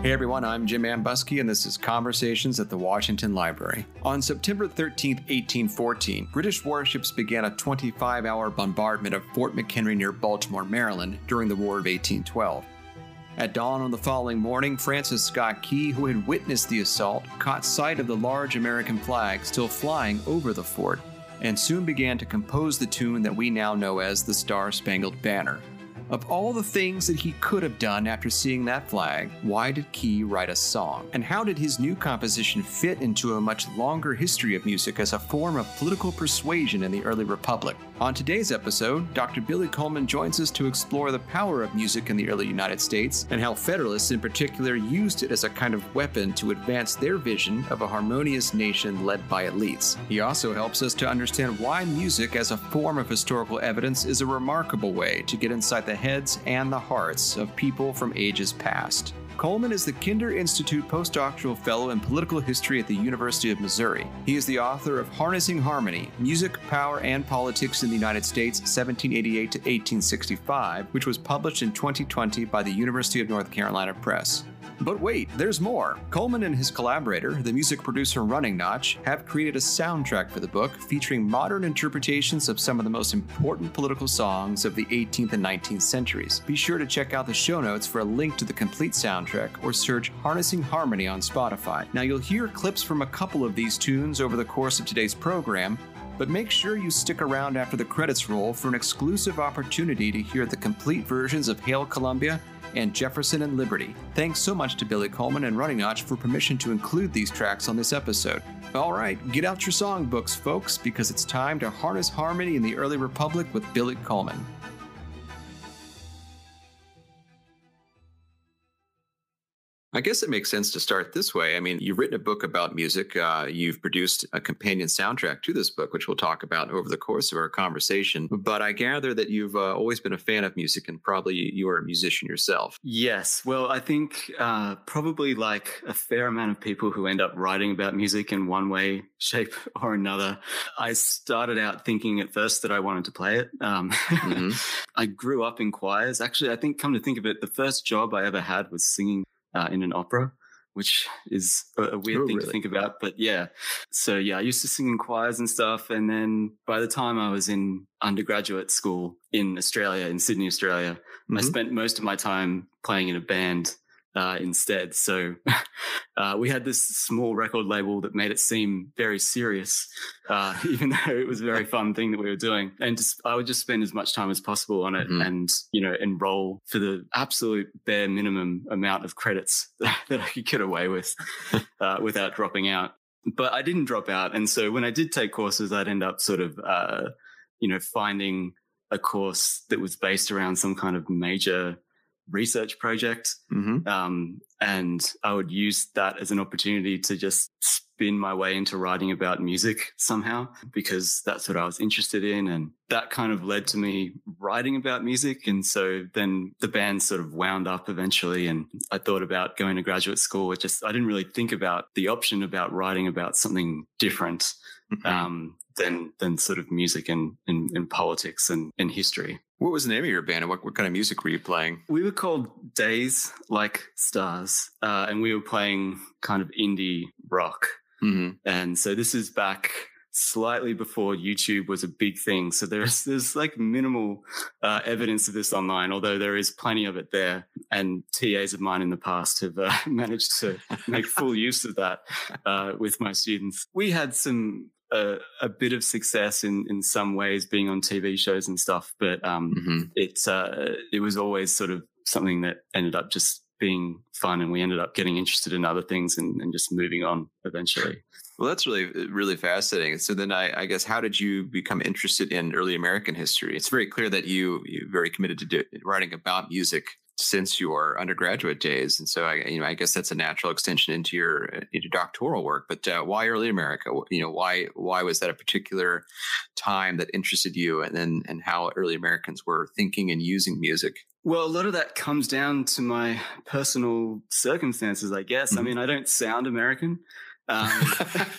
Hey everyone, I'm Jim Ambuske, and this is Conversations at the Washington Library. On September 13, 1814, British warships began a 25 hour bombardment of Fort McHenry near Baltimore, Maryland during the War of 1812. At dawn on the following morning, Francis Scott Key, who had witnessed the assault, caught sight of the large American flag still flying over the fort and soon began to compose the tune that we now know as the Star Spangled Banner. Of all the things that he could have done after seeing that flag, why did Key write a song? And how did his new composition fit into a much longer history of music as a form of political persuasion in the early republic? On today's episode, Dr. Billy Coleman joins us to explore the power of music in the early United States and how Federalists in particular used it as a kind of weapon to advance their vision of a harmonious nation led by elites. He also helps us to understand why music as a form of historical evidence is a remarkable way to get inside the heads and the hearts of people from ages past. Coleman is the Kinder Institute postdoctoral fellow in political history at the University of Missouri. He is the author of Harnessing Harmony Music, Power, and Politics in the United States, 1788 to 1865, which was published in 2020 by the University of North Carolina Press. But wait, there's more. Coleman and his collaborator, the music producer Running Notch, have created a soundtrack for the book featuring modern interpretations of some of the most important political songs of the 18th and 19th centuries. Be sure to check out the show notes for a link to the complete soundtrack or search Harnessing Harmony on Spotify. Now, you'll hear clips from a couple of these tunes over the course of today's program, but make sure you stick around after the credits roll for an exclusive opportunity to hear the complete versions of Hail Columbia and Jefferson and Liberty. Thanks so much to Billy Coleman and Running Notch for permission to include these tracks on this episode. All right, get out your songbooks, folks, because it's time to harness harmony in the early republic with Billy Coleman. I guess it makes sense to start this way. I mean, you've written a book about music. Uh, you've produced a companion soundtrack to this book, which we'll talk about over the course of our conversation. But I gather that you've uh, always been a fan of music and probably you are a musician yourself. Yes. Well, I think uh, probably like a fair amount of people who end up writing about music in one way, shape, or another. I started out thinking at first that I wanted to play it. Um, mm-hmm. I grew up in choirs. Actually, I think, come to think of it, the first job I ever had was singing uh, in an opera, which is a, a weird oh, thing really? to think about. But yeah, so yeah, I used to sing in choirs and stuff. And then by the time I was in undergraduate school in Australia, in Sydney, Australia, mm-hmm. I spent most of my time playing in a band uh, instead. So uh, we had this small record label that made it seem very serious, uh, even though it was a very fun thing that we were doing. And just, I would just spend as much time as possible on it mm-hmm. and, you know, enroll for the absolute bare minimum amount of credits that I could get away with uh, without dropping out. But I didn't drop out. And so when I did take courses, I'd end up sort of, uh, you know, finding a course that was based around some kind of major research project. Mm-hmm. Um, and I would use that as an opportunity to just spin my way into writing about music somehow, because that's what I was interested in. And that kind of led to me writing about music. And so then the band sort of wound up eventually. And I thought about going to graduate school. It just, I didn't really think about the option about writing about something different. Mm-hmm. Um, than than sort of music and, and, and politics and, and history. What was the name of your band and what, what kind of music were you playing? We were called Days Like Stars, uh, and we were playing kind of indie rock. Mm-hmm. And so this is back slightly before YouTube was a big thing. So there's there's like minimal uh, evidence of this online, although there is plenty of it there. And TAs of mine in the past have uh, managed to make full use of that uh, with my students. We had some a, a, bit of success in in some ways being on TV shows and stuff, but um, mm-hmm. it's uh, it was always sort of something that ended up just being fun, and we ended up getting interested in other things and, and just moving on eventually. Well, that's really really fascinating. So then, I, I, guess, how did you become interested in early American history? It's very clear that you you're very committed to do, writing about music since your undergraduate days, and so I, you know, I guess that's a natural extension into your into doctoral work. But uh, why early America? You know, why why was that a particular time that interested you, and then and how early Americans were thinking and using music? Well, a lot of that comes down to my personal circumstances, I guess. Mm-hmm. I mean, I don't sound American. Um,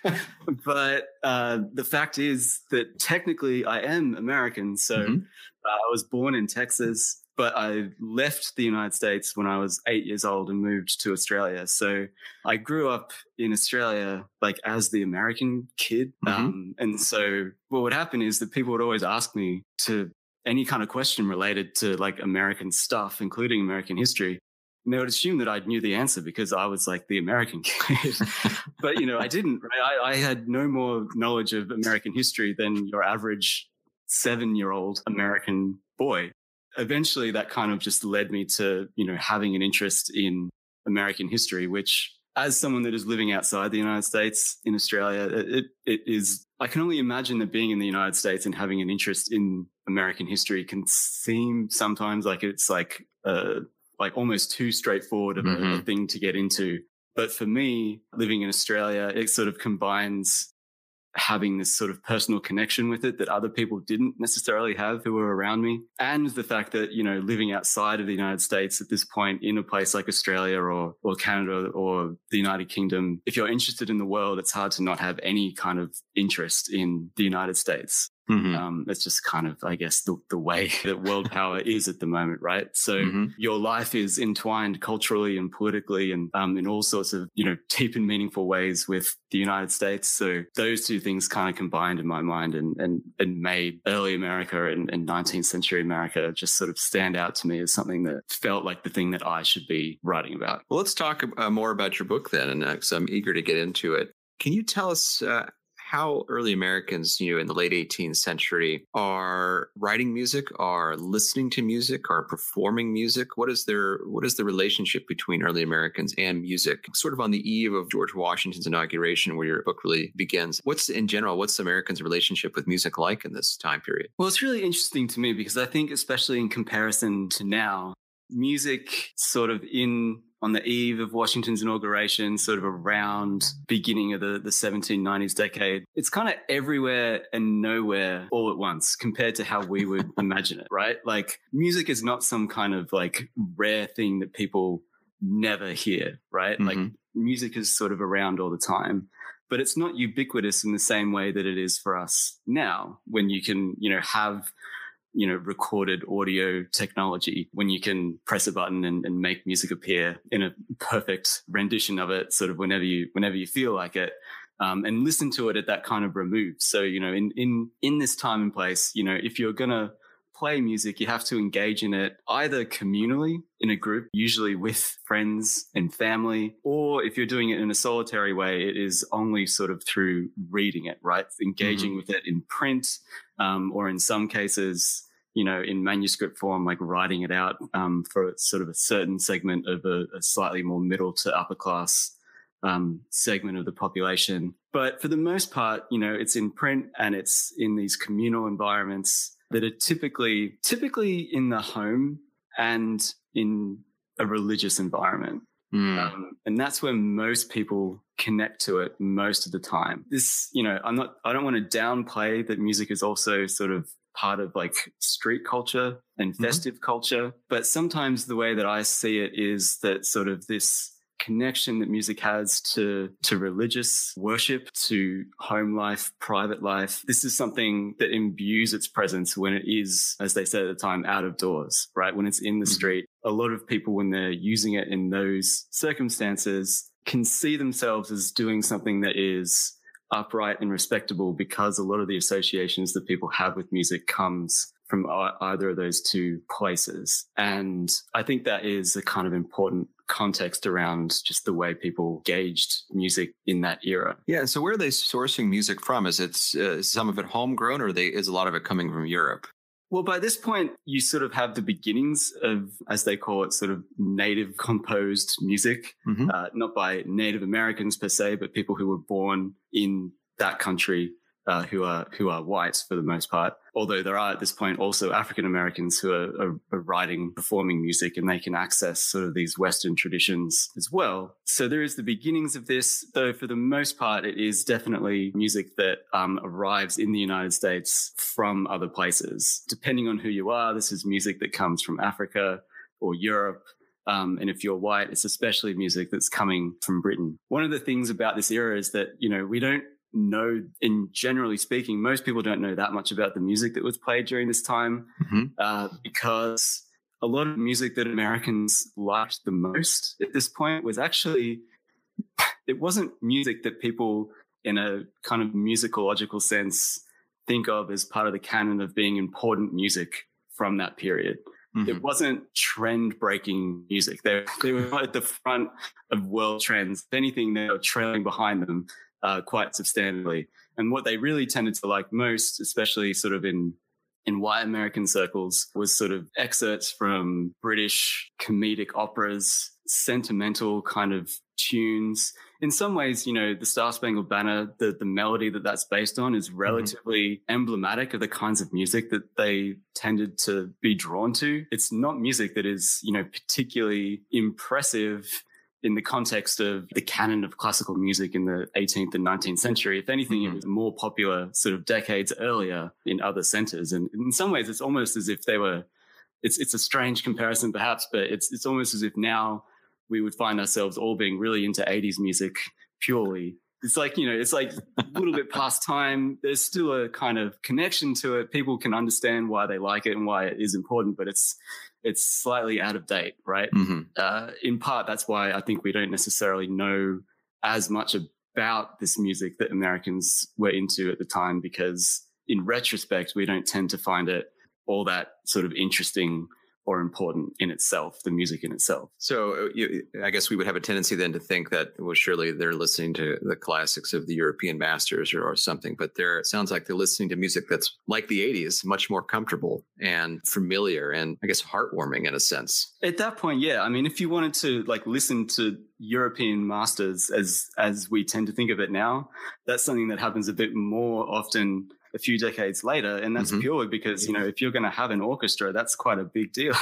but uh, the fact is that technically I am American. So mm-hmm. uh, I was born in Texas but I left the United States when I was eight years old and moved to Australia. So I grew up in Australia like as the American kid. Mm-hmm. Um, and so what would happen is that people would always ask me to any kind of question related to like American stuff, including American history. And they would assume that I knew the answer because I was like the American kid. but, you know, I didn't, right? I, I had no more knowledge of American history than your average seven year old American boy. Eventually that kind of just led me to, you know, having an interest in American history, which as someone that is living outside the United States in Australia, it, it is, I can only imagine that being in the United States and having an interest in American history can seem sometimes like it's like, uh, like almost too straightforward of mm-hmm. a, a thing to get into. But for me, living in Australia, it sort of combines having this sort of personal connection with it that other people didn't necessarily have who were around me. And the fact that, you know, living outside of the United States at this point in a place like Australia or, or Canada or the United Kingdom, if you're interested in the world, it's hard to not have any kind of interest in the United States. Mm-hmm. Um, it's just kind of, I guess, the, the way that world power is at the moment, right? So mm-hmm. your life is entwined culturally and politically and um, in all sorts of, you know, deep and meaningful ways with the United States. So those two things kind of combined in my mind and, and, and made early America and, and 19th century America just sort of stand out to me as something that felt like the thing that I should be writing about. Well, let's talk uh, more about your book then, and uh, I'm eager to get into it. Can you tell us uh, how early Americans, you know, in the late 18th century are writing music, are listening to music, are performing music? What is their what is the relationship between early Americans and music? Sort of on the eve of George Washington's inauguration, where your book really begins. What's in general, what's Americans' relationship with music like in this time period? Well, it's really interesting to me because I think, especially in comparison to now, music sort of in on the eve of Washington's inauguration, sort of around beginning of the, the 1790s decade. It's kind of everywhere and nowhere all at once compared to how we would imagine it, right? Like music is not some kind of like rare thing that people never hear, right? Mm-hmm. Like music is sort of around all the time. But it's not ubiquitous in the same way that it is for us now, when you can, you know, have you know, recorded audio technology when you can press a button and, and, make music appear in a perfect rendition of it, sort of whenever you, whenever you feel like it. Um, and listen to it at that kind of remove. So, you know, in, in, in this time and place, you know, if you're going to play music, you have to engage in it either communally in a group, usually with friends and family, or if you're doing it in a solitary way, it is only sort of through reading it, right? Engaging mm-hmm. with it in print, um, or in some cases, you know, in manuscript form, like writing it out um, for sort of a certain segment of a, a slightly more middle to upper class um, segment of the population. But for the most part, you know, it's in print and it's in these communal environments that are typically typically in the home and in a religious environment. Mm. Um, and that's where most people connect to it most of the time. This, you know, I'm not, I don't want to downplay that music is also sort of part of like street culture and mm-hmm. festive mm-hmm. culture. But sometimes the way that I see it is that sort of this connection that music has to to religious worship to home life private life this is something that imbues its presence when it is as they said at the time out of doors right when it's in the mm-hmm. street a lot of people when they're using it in those circumstances can see themselves as doing something that is upright and respectable because a lot of the associations that people have with music comes from either of those two places. And I think that is a kind of important context around just the way people gauged music in that era. Yeah. So where are they sourcing music from? Is it uh, some of it homegrown or they, is a lot of it coming from Europe? Well, by this point, you sort of have the beginnings of, as they call it, sort of native composed music, mm-hmm. uh, not by Native Americans per se, but people who were born in that country uh, who are who are whites for the most part. Although there are at this point also African Americans who are, are, are, writing, performing music, and they can access sort of these Western traditions as well. So there is the beginnings of this, though for the most part, it is definitely music that um, arrives in the United States from other places. Depending on who you are, this is music that comes from Africa or Europe. Um, and if you're white, it's especially music that's coming from Britain. One of the things about this era is that, you know, we don't know, in generally speaking, most people don't know that much about the music that was played during this time mm-hmm. uh, because a lot of music that Americans liked the most at this point was actually, it wasn't music that people in a kind of musicological sense think of as part of the canon of being important music from that period. Mm-hmm. It wasn't trend breaking music. They, they were at the front of world trends. If anything, they were trailing behind them uh, quite substantially. And what they really tended to like most, especially sort of in in white American circles, was sort of excerpts from British comedic operas, sentimental kind of tunes. In some ways, you know, the Star Spangled Banner, the, the melody that that's based on is mm-hmm. relatively mm-hmm. emblematic of the kinds of music that they tended to be drawn to. It's not music that is, you know, particularly impressive in the context of the canon of classical music in the 18th and 19th century. If anything, mm-hmm. it was more popular sort of decades earlier in other centers. And in some ways, it's almost as if they were, it's, it's a strange comparison perhaps, but it's, it's almost as if now we would find ourselves all being really into 80s music purely. It's like, you know, it's like a little bit past time. There's still a kind of connection to it. People can understand why they like it and why it is important, but it's, it's slightly out of date, right? Mm-hmm. Uh, in part, that's why I think we don't necessarily know as much about this music that Americans were into at the time, because in retrospect, we don't tend to find it all that sort of interesting or important in itself, the music in itself. So uh, you, I guess we would have a tendency then to think that, well, surely they're listening to the classics of the European masters or, or something, but there it sounds like they're listening to music that's like the 80s, much more comfortable and familiar and I guess heartwarming in a sense. At that point, yeah. I mean, if you wanted to like listen to European masters as as we tend to think of it now, that's something that happens a bit more often a few decades later. And that's mm-hmm. purely because, you know, if you're going to have an orchestra, that's quite a big deal.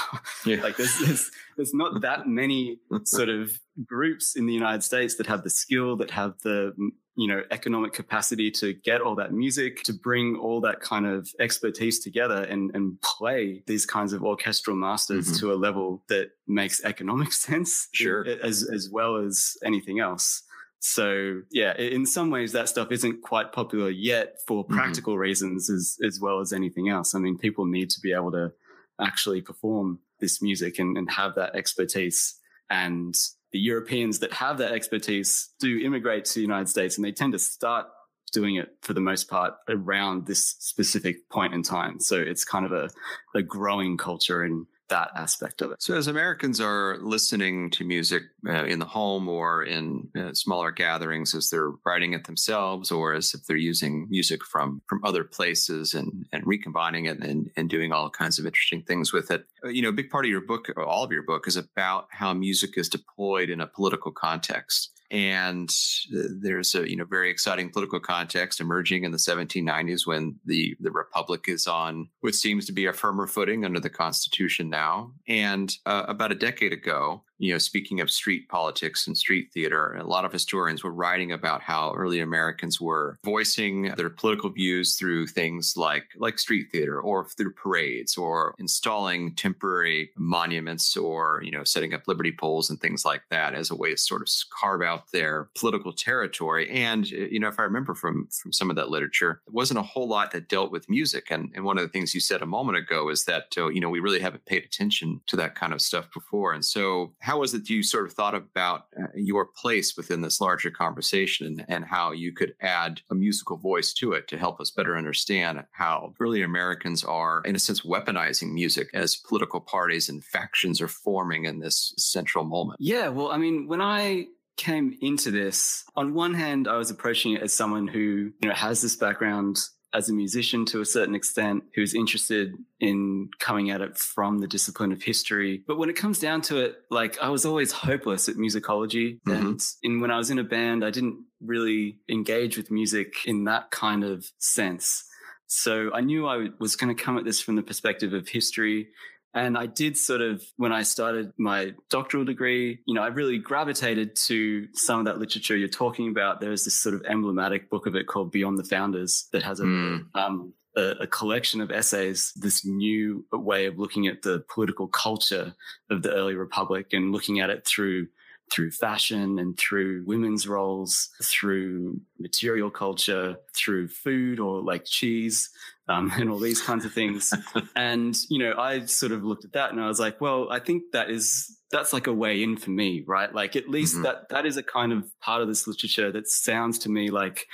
Yeah. like there's, there's, there's not that many sort of groups in the United States that have the skill, that have the, you know, economic capacity to get all that music, to bring all that kind of expertise together and, and play these kinds of orchestral masters mm-hmm. to a level that makes economic sense. Sure. As, as well as anything else. So yeah, in some ways that stuff isn't quite popular yet for mm-hmm. practical mm-hmm. reasons as, as well as anything else. I mean, people need to be able to actually perform this music and, and have that expertise. And the Europeans that have that expertise do immigrate to the United States and they tend to start doing it for the most part around this specific point in time. So it's kind of a, a growing culture in that aspect of it. So, as Americans are listening to music uh, in the home or in uh, smaller gatherings, as they're writing it themselves, or as if they're using music from from other places and and recombining it and, and doing all kinds of interesting things with it, uh, you know, a big part of your book, all of your book, is about how music is deployed in a political context and there's a you know very exciting political context emerging in the 1790s when the the republic is on what seems to be a firmer footing under the constitution now. And uh, about a decade ago you know, speaking of street politics and street theater, a lot of historians were writing about how early Americans were voicing their political views through things like like street theater or through parades or installing temporary monuments or, you know, setting up liberty poles and things like that as a way to sort of carve out their political territory. And, you know, if I remember from from some of that literature, it wasn't a whole lot that dealt with music. And, and one of the things you said a moment ago is that, uh, you know, we really haven't paid attention to that kind of stuff before. And so how was it you sort of thought about uh, your place within this larger conversation and, how you could add a musical voice to it to help us better understand how early Americans are, in a sense, weaponizing music as political parties and factions are forming in this central moment? Yeah, well, I mean, when I came into this, on one hand, I was approaching it as someone who, you know, has this background as a musician to a certain extent who's interested in coming at it from the discipline of history. But when it comes down to it, like I was always hopeless at musicology. Mm-hmm. And in, when I was in a band, I didn't really engage with music in that kind of sense. So I knew I was going to come at this from the perspective of history and I did sort of, when I started my doctoral degree, you know, I really gravitated to some of that literature you're talking about. There's this sort of emblematic book of it called Beyond the Founders that has a, mm. um, a, a, collection of essays, this new way of looking at the political culture of the early republic and looking at it through through fashion and through women's roles, through material culture, through food or like cheese, um, and all these kinds of things. and, you know, I sort of looked at that and I was like, well, I think that is that's like a way in for me, right? Like at least mm-hmm. that that is a kind of part of this literature that sounds to me like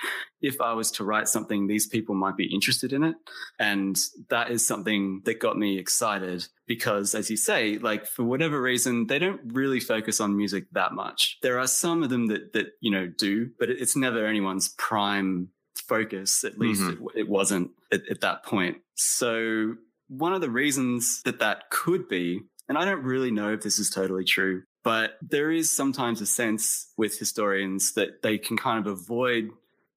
if I was to write something, these people might be interested in it. And that is something that got me excited because as you say, like for whatever reason, they don't really focus on music that much. There are some of them that that, you know, do, but it's never anyone's prime focus. At least mm-hmm. it, it, wasn't at, at that point. So one of the reasons that that could be and I don't really know if this is totally true, but there is sometimes a sense with historians that they can kind of avoid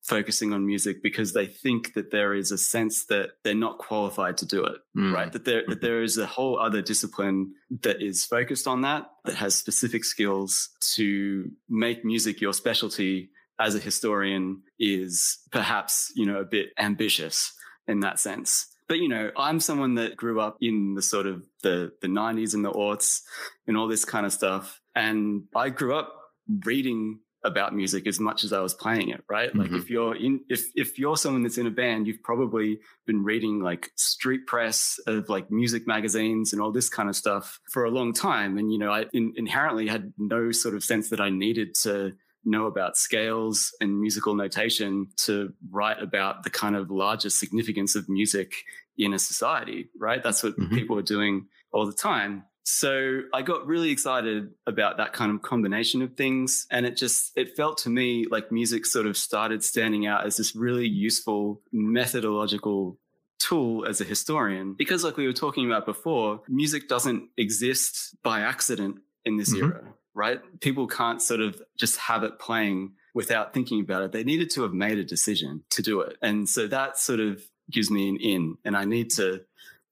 focusing on music because they think that there is a sense that they're not qualified to do it, mm. right? That there, that there is a whole other discipline that is focused on that, that has specific skills to make music your specialty as a historian is perhaps, you know, a bit ambitious in that sense. But you know, I'm someone that grew up in the sort of the the 90s and the aughts and all this kind of stuff. And I grew up reading about music as much as I was playing it, right? Mm-hmm. Like if you're in if if you're someone that's in a band, you've probably been reading like street press of like music magazines and all this kind of stuff for a long time. And you know, I in, inherently had no sort of sense that I needed to know about scales and musical notation to write about the kind of larger significance of music in a society, right? That's what mm-hmm. people are doing all the time. So I got really excited about that kind of combination of things. And it just, it felt to me like music sort of started standing out as this really useful methodological tool as a historian. Because like we were talking about before, music doesn't exist by accident in this mm-hmm. era right? People can't sort of just have it playing without thinking about it. They needed to have made a decision to do it. And so that sort of gives me an in and I need to,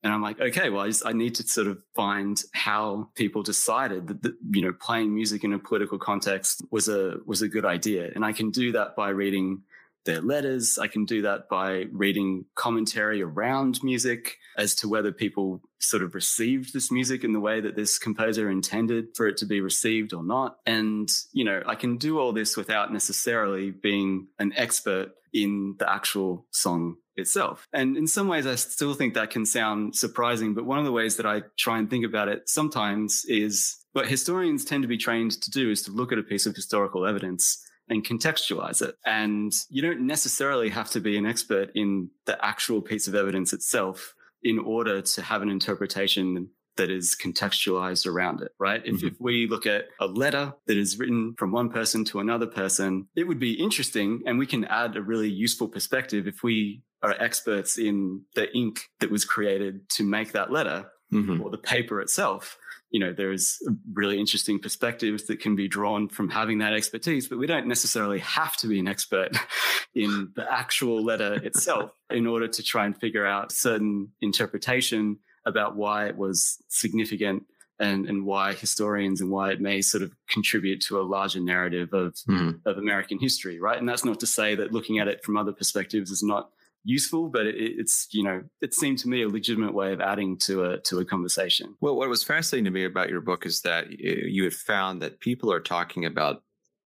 and I'm like, okay, well, I, just, I need to sort of find how people decided that, that, you know, playing music in a political context was a, was a good idea. And I can do that by reading their letters. I can do that by reading commentary around music as to whether people sort of received this music in the way that this composer intended for it to be received or not. And, you know, I can do all this without necessarily being an expert in the actual song itself. And in some ways, I still think that can sound surprising. But one of the ways that I try and think about it sometimes is what historians tend to be trained to do is to look at a piece of historical evidence and contextualize it. And you don't necessarily have to be an expert in the actual piece of evidence itself in order to have an interpretation that is contextualized around it, right? If, mm-hmm. if we look at a letter that is written from one person to another person, it would be interesting and we can add a really useful perspective if we are experts in the ink that was created to make that letter mm-hmm. or the paper itself you know, there's really interesting perspectives that can be drawn from having that expertise, but we don't necessarily have to be an expert in the actual letter itself in order to try and figure out certain interpretation about why it was significant and, and why historians and why it may sort of contribute to a larger narrative of, mm. of American history, right? And that's not to say that looking at it from other perspectives is not useful, but it, it's you know it seemed to me a legitimate way of adding to a to a conversation. Well, what was fascinating to me about your book is that you had found that people are talking about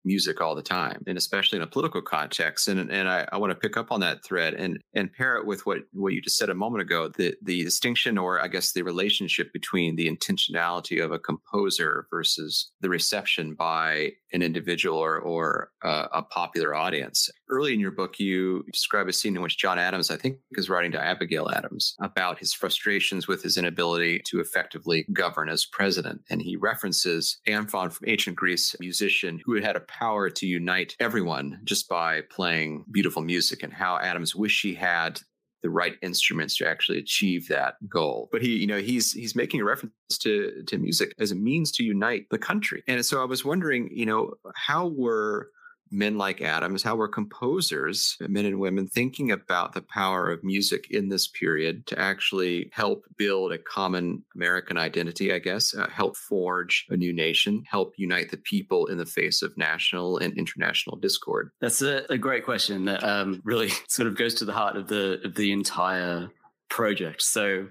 music all the time, and especially in a political context. And and I, I want to pick up on that thread and and pair it with what what you just said a moment ago. The the distinction, or I guess the relationship between the intentionality of a composer versus the reception by an individual or or uh, a popular audience. Early in your book, you describe a scene in which John Adams, I think, is writing to Abigail Adams about his frustrations with his inability to effectively govern as president, and he references Amphion from ancient Greece, a musician who had a power to unite everyone just by playing beautiful music, and how Adams wished he had the right instruments to actually achieve that goal. But he, you know, he's he's making a reference to to music as a means to unite the country. And so I was wondering, you know, how were men like Adams, how were composers, men and women, thinking about the power of music in this period to actually help build a common American identity, I guess, uh, help forge a new nation, help unite the people in the face of national and international discord? That's a, a great question that um, really sort of goes to the heart of the of the entire project. So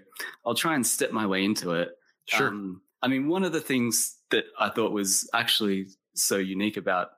I'll try and step my way into it. Sure. Um, I mean, one of the things that I thought was actually so unique about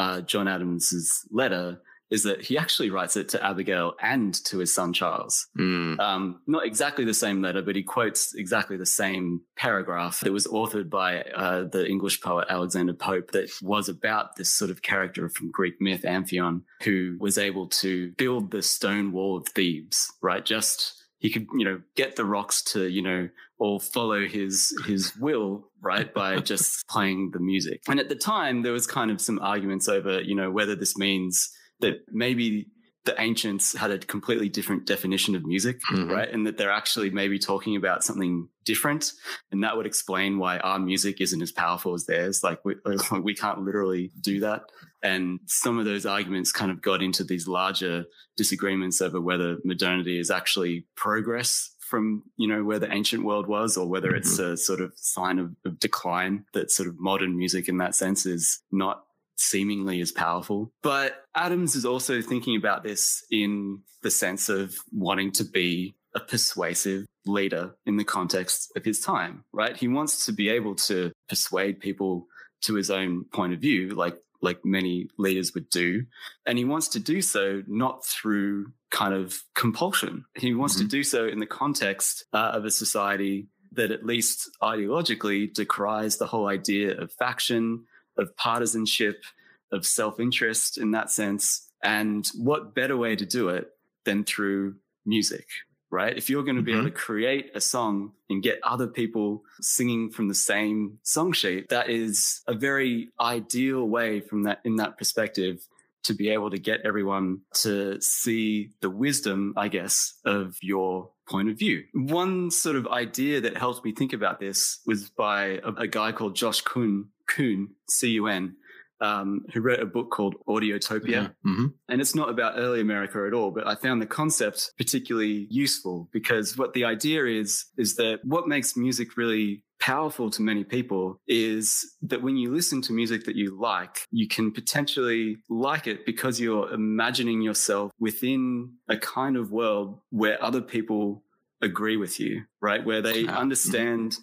uh, John Adams's letter is that he actually writes it to Abigail and to his son Charles. Mm. Um, not exactly the same letter, but he quotes exactly the same paragraph that was authored by uh, the English poet Alexander Pope that was about this sort of character from Greek myth, Amphion, who was able to build the stone wall of Thebes, right? Just he could, you know, get the rocks to, you know, all follow his his will, right, by just playing the music. And at the time, there was kind of some arguments over, you know, whether this means that maybe the ancients had a completely different definition of music, mm-hmm. right? And that they're actually maybe talking about something different. And that would explain why our music isn't as powerful as theirs. Like we, we can't literally do that. And some of those arguments kind of got into these larger disagreements over whether modernity is actually progress from you know where the ancient world was or whether it's mm-hmm. a sort of sign of, of, decline that sort of modern music in that sense is not seemingly as powerful. But Adams is also thinking about this in the sense of wanting to be a persuasive leader in the context of his time, right? He wants to be able to persuade people to his own point of view, like like many leaders would do. And he wants to do so not through kind of compulsion. He wants mm-hmm. to do so in the context uh, of a society that at least ideologically decries the whole idea of faction of partisanship, of self interest in that sense. And what better way to do it than through music, right? If you're going to be mm-hmm. able to create a song and get other people singing from the same song sheet, that is a very ideal way from that, in that perspective, to be able to get everyone to see the wisdom, I guess, of your point of view. One sort of idea that helped me think about this was by a, a guy called Josh Kun, Kun, C-U-N, um, who wrote a book called Audiotopia. Mm-hmm. And it's not about early America at all, but I found the concept particularly useful because what the idea is, is that what makes music really powerful to many people is that when you listen to music that you like, you can potentially like it because you're imagining yourself within a kind of world where other people agree with you, right? Where they mm-hmm. understand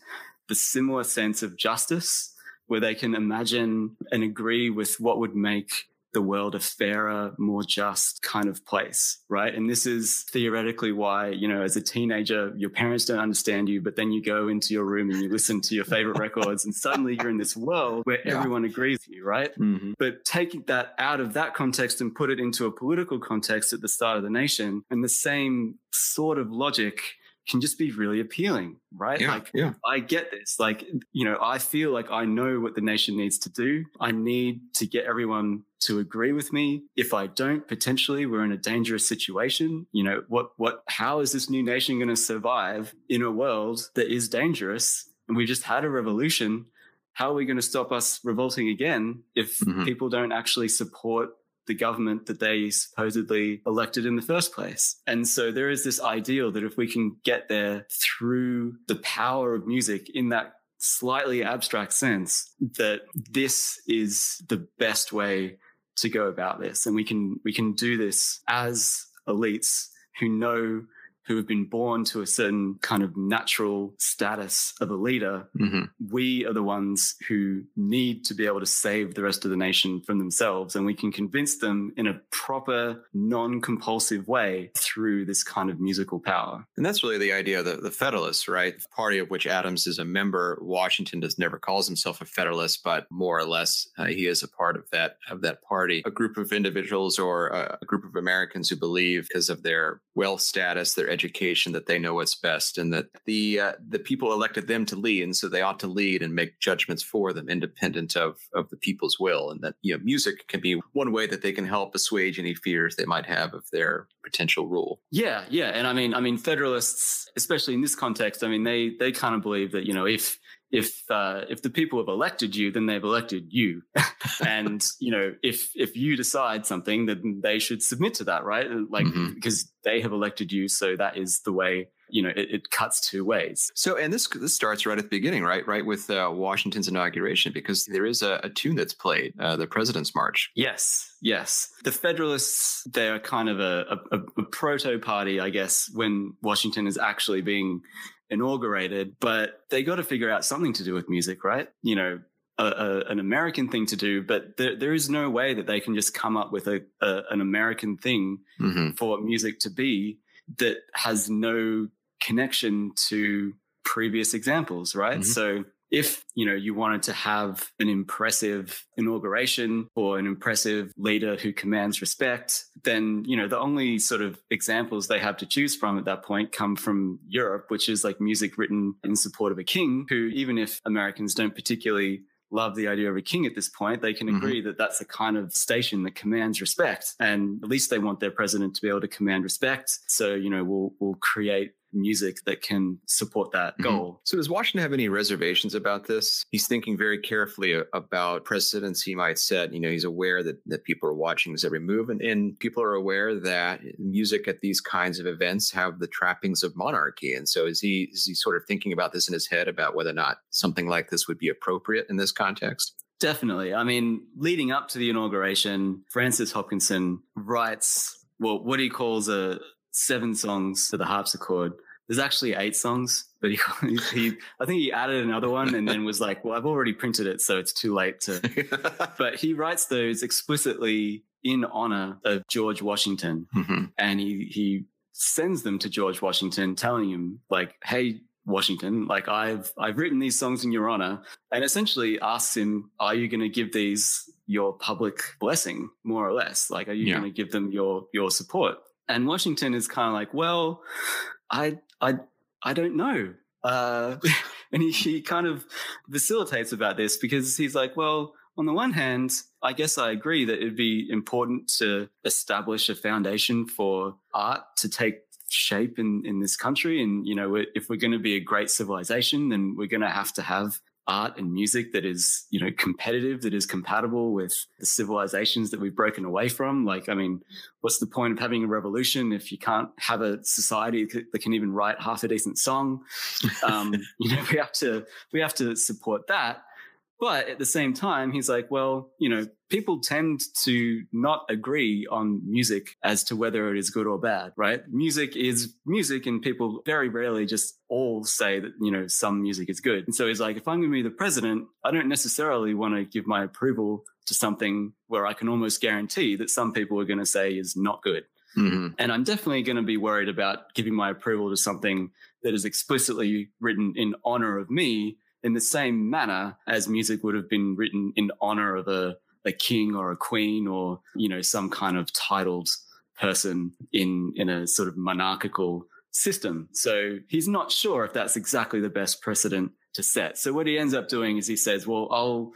the similar sense of justice where they can imagine and agree with what would make the world a fairer, more just kind of place, right? And this is theoretically why, you know, as a teenager, your parents don't understand you, but then you go into your room and you listen to your favorite records and suddenly you're in this world where yeah. everyone agrees with you, right? Mm-hmm. But taking that out of that context and put it into a political context at the start of the nation and the same sort of logic can just be really appealing, right? Yeah, like, yeah. I get this. Like, you know, I feel like I know what the nation needs to do. I need to get everyone to agree with me. If I don't, potentially we're in a dangerous situation. You know, what, what, how is this new nation going to survive in a world that is dangerous? And we just had a revolution. How are we going to stop us revolting again if mm-hmm. people don't actually support the government that they supposedly elected in the first place. And so there is this ideal that if we can get there through the power of music in that slightly abstract sense, that this is the best way to go about this. And we can, we can do this as elites who know who have been born to a certain kind of natural status of a leader, mm-hmm. we are the ones who need to be able to save the rest of the nation from themselves. And we can convince them in a proper, non compulsive way through this kind of musical power. And that's really the idea of the, the Federalists, right? The party of which Adams is a member. Washington does never calls himself a Federalist, but more or less uh, he is a part of that of that party. A group of individuals or a, a group of Americans who believe because of their wealth status, their education that they know what's best and that the uh, the people elected them to lead and so they ought to lead and make judgments for them independent of of the people's will and that you know music can be one way that they can help assuage any fears they might have of their potential rule. Yeah yeah and i mean i mean federalists especially in this context i mean they they kind of believe that you know if if uh, if the people have elected you, then they've elected you, and you know if if you decide something, then they should submit to that, right? Like mm-hmm. because they have elected you, so that is the way. You know, it, it, cuts two ways. So, and this this starts right at the beginning, right? Right with uh, Washington's inauguration, because there is a, a tune that's played, uh, the President's March. Yes, yes. The Federalists, they are kind of a, a, a proto party, I guess, when Washington is actually being inaugurated, but they got to figure out something to do with music, right? You know, a, a, an American thing to do, but there, there is no way that they can just come up with a, a an American thing mm-hmm. for music to be that has no connection to previous examples, right? Mm-hmm. So if you know you wanted to have an impressive inauguration or an impressive leader who commands respect then you know the only sort of examples they have to choose from at that point come from europe which is like music written in support of a king who even if americans don't particularly love the idea of a king at this point, they can mm-hmm. agree mm-hmm. that that's the kind of station that commands respect. And at least they want their president to be able to command respect. So, you know, we'll, we'll create music that can support that mm-hmm. goal. So, does Washington have any reservations about this? He's thinking very carefully about precedents he might set. You know, he's aware that, that people are watching his every move, and, and people are aware that music at these kinds of events have the trappings of monarchy. And so, is he is he sort of thinking about this in his head about whether or not something like this would be appropriate in this context? Definitely. I mean, leading up to the inauguration, Francis Hopkinson writes well, what he calls a seven songs to the harpsichord. There's actually eight songs, but he, he, I think he added another one and then was like, well, I've already printed it, so it's too late to. but he writes those explicitly in honor of George Washington. Mm-hmm. And he, he sends them to George Washington, telling him, like, hey, Washington, like I've I've written these songs in your honor, and essentially asks him, "Are you going to give these your public blessing, more or less? Like, are you yeah. going to give them your your support?" And Washington is kind of like, well, I, I, I don't know. Uh, and he, he kind of facilitates about this because he's like, well, on the one hand, I guess I agree that it'd be important to establish a foundation for art to take shape in, in this country. And, you know, if we're going to be a great civilization, then we're going to have to have art and music that is, you know, competitive, that is compatible with the civilizations that we've broken away from. Like, I mean, what's the point of having a revolution if you can't have a society that can even write half a decent song? Um, you know, we have to we have to support that. But at the same time, he's like, well, you know, people tend to not agree on music as to whether it is good or bad, right? Music is music, and people very rarely just all say that, you know, some music is good. And so he's like, if I'm going to be the president, I don't necessarily want to give my approval to something where I can almost guarantee that some people are going to say is not good. Mm-hmm. And I'm definitely going to be worried about giving my approval to something that is explicitly written in honor of me in the same manner as music would have been written in honor of a, a king or a queen or, you know, some kind of titled person in, in a sort of monarchical system. So he's not sure if that's exactly the best precedent to set. So what he ends up doing is he says, well, I'll,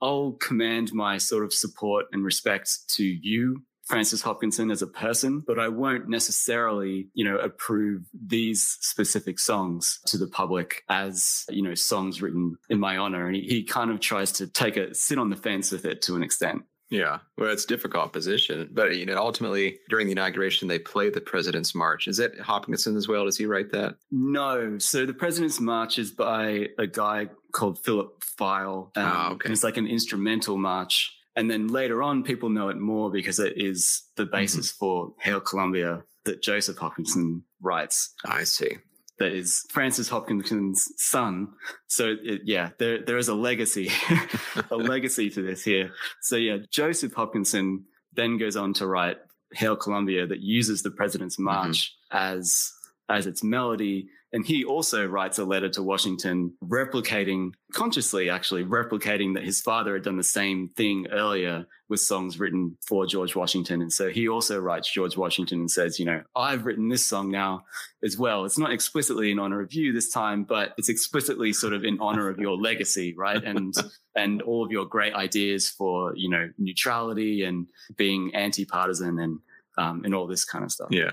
I'll command my sort of support and respect to you Francis Hopkinson as a person, but I won't necessarily, you know, approve these specific songs to the public as, you know, songs written in my honor. And he, he kind of tries to take a sit on the fence with it to an extent. Yeah, well, it's difficult position, but you know, ultimately during the inauguration, they play the President's March. Is that Hopkinson as well? Does he write that? No. So the President's March is by a guy called Philip Phile. Um, oh, okay. it's like an instrumental march and then later on, people know it more because it is the mm-hmm. basis mm-hmm. for Hail Columbia that Joseph Hopkinson writes. I see. That is Francis Hopkinson's son. So it, yeah, there there is a legacy, a legacy to this here. So yeah, Joseph Hopkinson then goes on to write Hail Columbia that uses the President's mm-hmm. March mm-hmm. as as its melody and he also writes a letter to Washington replicating, consciously actually, replicating that his father had done the same thing earlier with songs written for George Washington. And so he also writes George Washington and says, you know, I've written this song now as well. It's not explicitly in honor of you this time, but it's explicitly sort of in honor of your legacy, right? And, and all of your great ideas for, you know, neutrality and being anti partisan and, um, and all this kind of stuff. Yeah.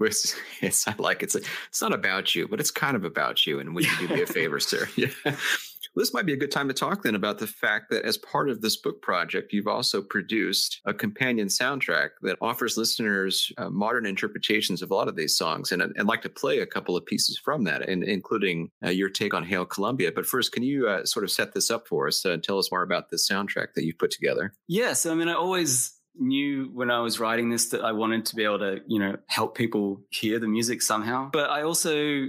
It's, it's not like it's a, it's not about you, but it's kind of about you. And would you do me a favor, sir? Yeah. Well, this might be a good time to talk then about the fact that as part of this book project, you've also produced a companion soundtrack that offers listeners uh, modern interpretations of a lot of these songs. And I'd like to play a couple of pieces from that, and including uh, your take on Hail Columbia. But first, can you uh, sort of set this up for us? Uh, tell us more about this soundtrack that you've put together. Yes. I mean, I always knew when I was writing this that I wanted to be able to, you know, help people hear the music somehow. But I also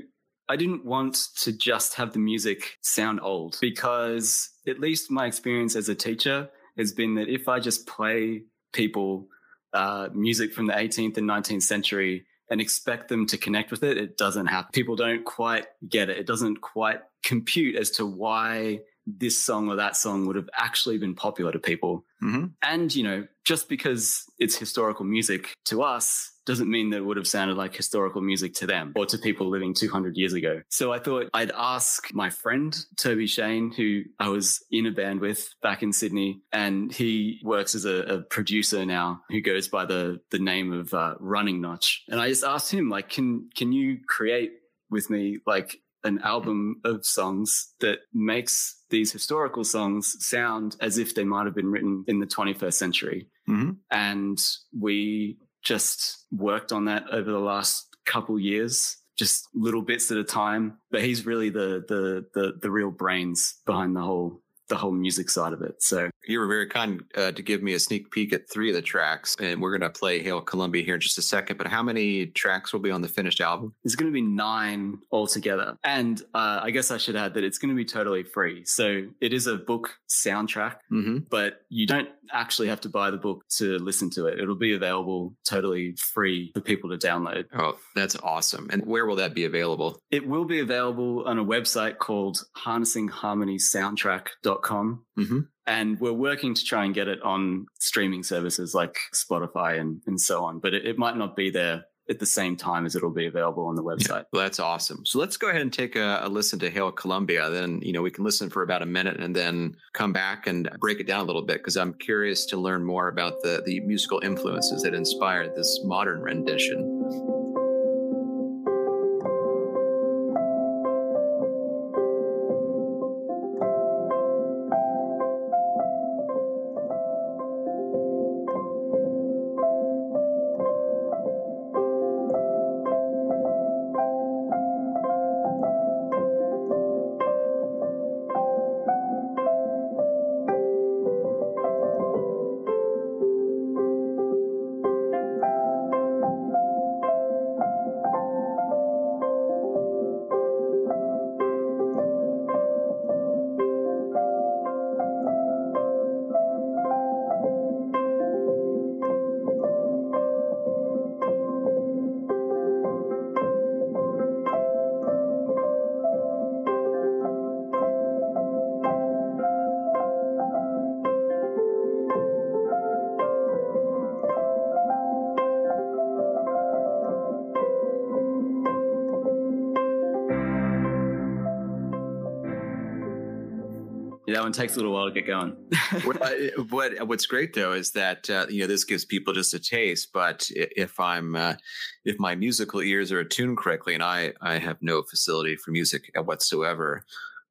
I didn't want to just have the music sound old because at least my experience as a teacher has been that if I just play people uh, music from the 18th and 19th century and expect them to connect with it, it doesn't happen. People don't quite get it. It doesn't quite compute as to why this song or that song would have actually been popular to people. Mm-hmm. And, you know, just because it's historical music to us doesn't mean that it would have sounded like historical music to them or to people living 200 years ago. So I thought I'd ask my friend, Toby Shane, who I was in a band with back in Sydney, and he works as a, a producer now who goes by the, the name of uh, Running Notch. And I just asked him, like, can, can you create with me, like, an album of songs that makes these historical songs sound as if they might have been written in the 21st century. Mm-hmm. And we just worked on that over the last couple years, just little bits at a time. But he's really the the the, the real brains behind the whole the whole music side of it. So you were very kind uh, to give me a sneak peek at three of the tracks, and we're going to play Hail Columbia here in just a second. But how many tracks will be on the finished album? There's going to be nine altogether, and uh, I guess I should add that it's going to be totally free. So it is a book soundtrack, mm-hmm. but you don't actually have to buy the book to listen to it. It'll be available totally free for people to download. Oh, that's awesome! And where will that be available? It will be available on a website called harnessingharmonysoundtrack.com. Mm-hmm. And we're working to try and get it on streaming services like Spotify and, and so on, but it, it might not be there at the same time as it'll be available on the website. Yeah, well, that's awesome. So let's go ahead and take a, a, listen to Hail Columbia. Then, you know, we can listen for about a minute and then come back and break it down a little bit because I'm curious to learn more about the, the musical influences that inspired this modern rendition. That one takes a little while to get going. what, what, what's great though is that uh, you know this gives people just a taste. But if I'm uh, if my musical ears are attuned correctly, and I I have no facility for music whatsoever,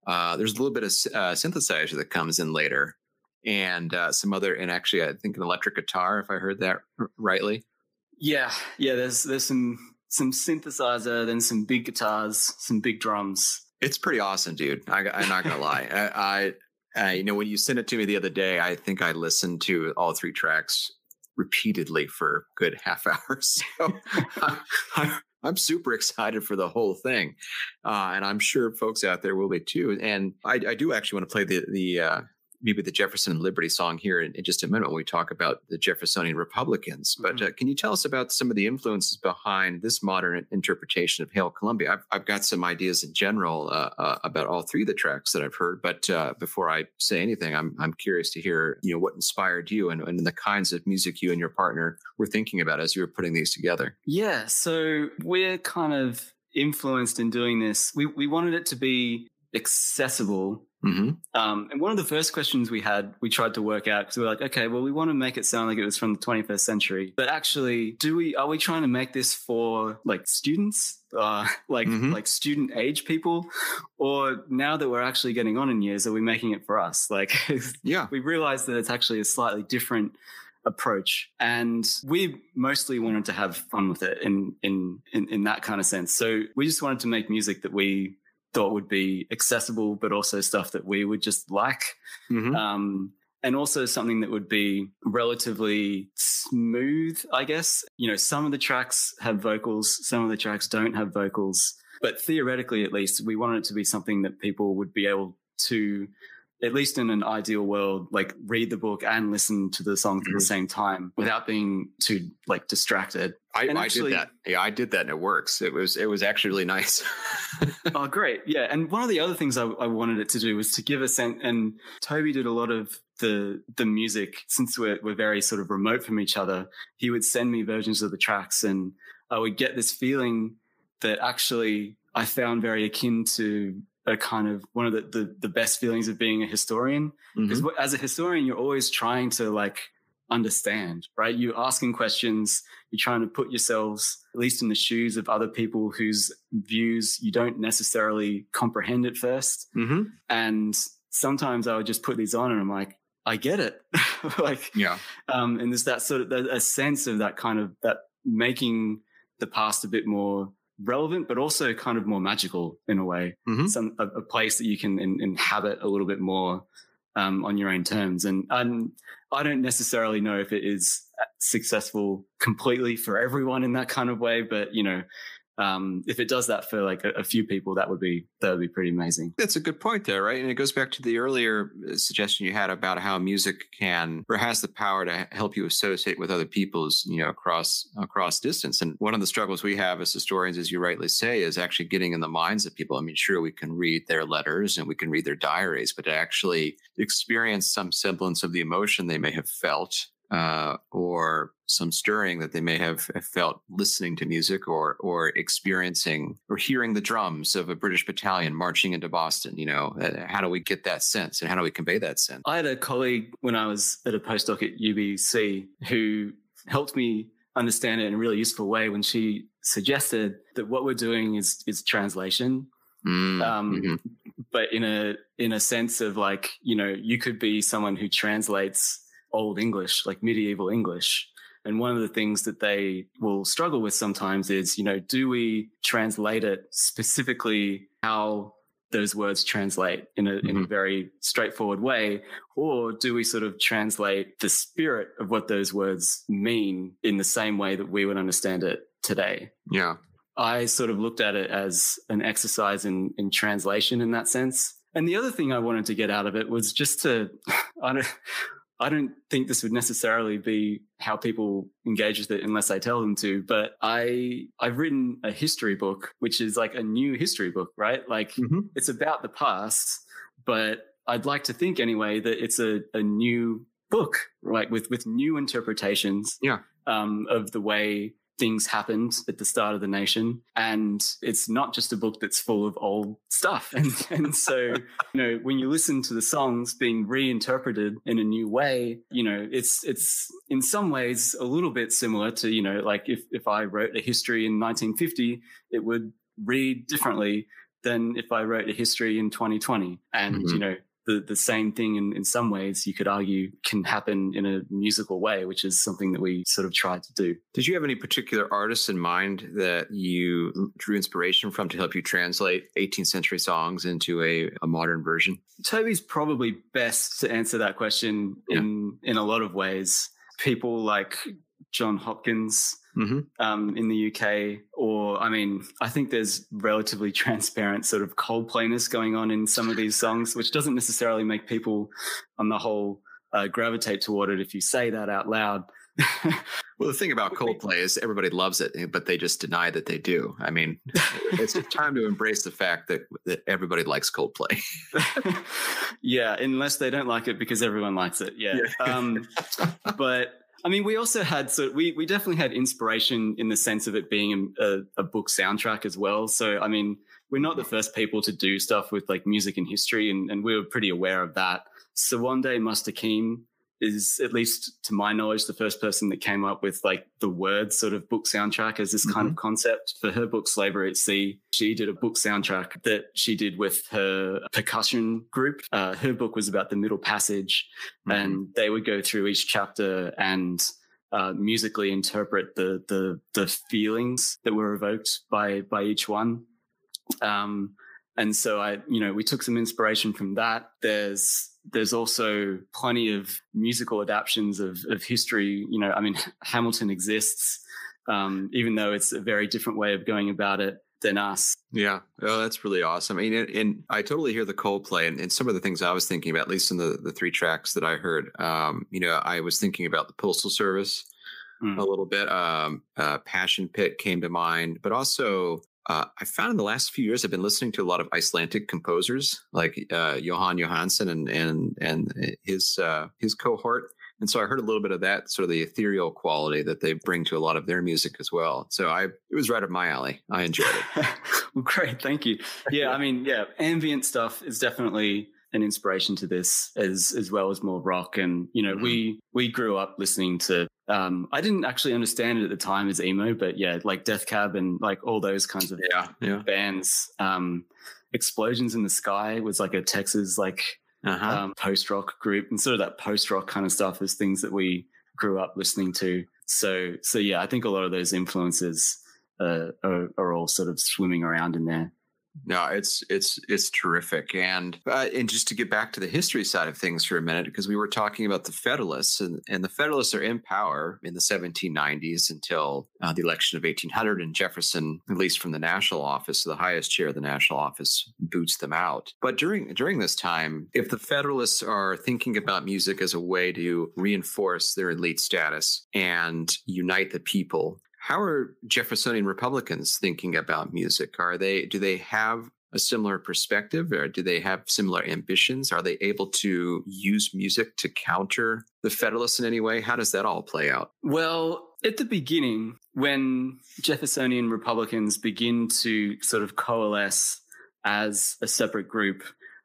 uh, there's a little bit of uh, synthesizer that comes in later, and uh, some other, and actually I think an electric guitar, if I heard that rightly. Yeah, yeah. There's there's some some synthesizer, then some big guitars, some big drums. It's pretty awesome, dude. I, am not gonna lie. I, I uh, you know, when you sent it to me the other day, I think I listened to all three tracks repeatedly for good half hours. So I, am super excited for the whole thing, uh, and I'm sure folks out there will be too. And I, I do actually want to play the the uh, maybe the Jefferson and Liberty song here in, in, just a minute when we talk about the Jeffersonian Republicans. But mm-hmm. uh, can you tell us about some of the influences behind this modern interpretation of Hail Columbia? I've, I've got some ideas in general uh, uh, about all three of the tracks that I've heard. But uh, before I say anything, I'm, I'm curious to hear you know what inspired you and, and the kinds of music you and your partner were thinking about as you were putting these together. Yeah, so we're kind of influenced in doing this. We we wanted it to be accessible Mm-hmm. Um, and one of the first questions we had, we tried to work out because we were like, okay, well, we want to make it sound like it was from the 21st century, but actually, do we are we trying to make this for like students, uh, like mm-hmm. like student age people, or now that we're actually getting on in years, are we making it for us? Like, yeah, we realized that it's actually a slightly different approach and we mostly wanted to have fun with it in, in in in that kind of sense so we just wanted to make music that we thought would be accessible, but also stuff that we would just like. Mm-hmm. Um, and also something that would be relatively smooth, I guess. You know, some of the tracks have vocals, some of the tracks don't have vocals. but theoretically, at least, we wanted it to be something that people would be able to at least in an ideal world, like read the book and listen to the songs mm-hmm. at the same time without being too like distracted. I, I actually, did that. Yeah, I did that, and it works. It was it was actually really nice. oh, great! Yeah, and one of the other things I, I wanted it to do was to give a sense. And Toby did a lot of the the music since we're we're very sort of remote from each other. He would send me versions of the tracks, and I would get this feeling that actually I found very akin to a kind of one of the, the, the best feelings of being a historian. Because mm-hmm. as a historian, you're always trying to like understand, right? You're asking questions, you're trying to put yourselves at least in the shoes of other people whose views you don't necessarily comprehend at 1st mm-hmm. And sometimes I would just put these on and I'm like, I get it. like, yeah. Um, and there's that sort of a sense of that kind of that making the past a bit more relevant, but also kind of more magical in a way. Mm-hmm. Some a, a, place that you can in, inhabit a little bit more um, on your own terms. And, and I don't necessarily know if it is successful completely for everyone in that kind of way, but you know, um, if it does that for like a, a, few people, that would be that would be pretty amazing. That's a good point there, right? And it goes back to the earlier uh, suggestion you had about how music can or has the power to help you associate with other people's, you know, across across distance. And one of the struggles we have as historians, as you rightly say, is actually getting in the minds of people. I mean, sure, we can read their letters and we can read their diaries, but to actually experience some semblance of the emotion they may have felt uh, or some stirring that they may have felt listening to music or or experiencing or hearing the drums of a British battalion marching into Boston. You know, how do we get that sense and how do we convey that sense? I had a colleague when I was at a postdoc at UBC who helped me understand it in a really useful way when she suggested that what we're doing is is translation. Mm, um, mm-hmm. but in a in a sense of like you know you could be someone who translates old English, like medieval English. And one of the things that they will struggle with sometimes is, you know, do we translate it specifically how those words translate in a, mm-hmm. in a mm-hmm. very straightforward way? Or do we sort of translate the spirit of what those words mean in the same way that we would understand it today? Yeah. I sort of looked at it as an exercise in, in translation in that sense. And the other thing I wanted to get out of it was just to, I don't, I don't think this would necessarily be how people engage with it unless I tell them to. But I I've written a history book, which is like a new history book, right? Like mm-hmm. it's about the past, but I'd like to think anyway that it's a, a new book, right? With with new interpretations yeah. um, of the way things happened at the start of the nation. And it's not just a book that's full of old stuff. And, and so, you know, when you listen to the songs being reinterpreted in a new way, you know, it's, it's in some ways a little bit similar to, you know, like if, if I wrote a history in 1950, it would read differently than if I wrote a history in 2020. And, mm-hmm. you know, the, the same thing in, in some ways you could argue can happen in a musical way, which is something that we sort of tried to do. Did you have any particular artists in mind that you drew inspiration from to help you translate 18th century songs into a, a modern version? Toby's probably best to answer that question yeah. in in a lot of ways. People like Jon Hopkins mm-hmm. um, in the UK, or I mean, I think there's relatively transparent sort of Coldplayness going on in some of these songs, which doesn't necessarily make people, on the whole, uh, gravitate toward it if you say that out loud. well, the thing about Coldplay is everybody loves it, but they just deny that they do. I mean, it's time to embrace the fact that, that everybody likes Coldplay. yeah, unless they don't like it because everyone likes it. Yeah. yeah. Um, but I mean, we also had so we we definitely had inspiration in the sense of it being a, a, book soundtrack as well. So I mean, we're not the first people to do stuff with like music and history, and, and we were pretty aware of that. Sowande Mustakeem is, at least to my knowledge, the first person that came up with like the word sort of book soundtrack as this mm-hmm. kind of mm-hmm. concept for her book Slavery at Sea. She did a book soundtrack that she did with her percussion group. Uh, her book was about the Middle Passage, mm-hmm. and they would go through each chapter and uh, musically interpret the the the feelings that were evoked by by each one. Um, and so I, you know, we took some inspiration from that. There's there's also plenty of musical adaptations of, of history. You know, I mean, Hamilton exists, um, even though it's a very different way of going about it. than us. Yeah, oh, that's really awesome. I mean, and, and I totally hear the Coldplay and, and, some of the things I was thinking about, at least in the the three tracks that I heard. Um, you know, I was thinking about the Postal Service mm. a little bit. Um, uh, Passion Pit came to mind, but also uh, I found in the last few years I've been listening to a lot of Icelandic composers like uh, Jóhann Jóhannsson and and and his uh, his cohort. And so I heard a little bit of that sort of the ethereal quality that they bring to a lot of their music as well. So I it was right up my alley. I enjoyed it. well, great, thank you. Yeah, I mean, yeah, ambient stuff is definitely an inspiration to this as as well as more rock and you know mm-hmm. we we grew up listening to um i didn't actually understand it at the time as emo but yeah like death cab and like all those kinds of yeah, yeah. bands um explosions in the sky was like a texas like uh-huh. um, post rock group and sort of that post rock kind of stuff is things that we grew up listening to so so yeah i think a lot of those influences uh, are, are all sort of swimming around in there no, it's it's it's terrific, and uh, and just to get back to the history side of things for a minute, because we were talking about the Federalists, and, and the Federalists are in power in the 1790s until uh, the election of 1800, and Jefferson, at least from the national office, the highest chair of the national office, boots them out. But during during this time, if the Federalists are thinking about music as a way to reinforce their elite status and unite the people, how are Jeffersonian Republicans thinking about music? Are they do they have a similar perspective or do they have similar ambitions? Are they able to use music to counter the Federalists in any way? How does that all play out? Well, at the beginning, when Jeffersonian Republicans begin to sort of coalesce as a separate group,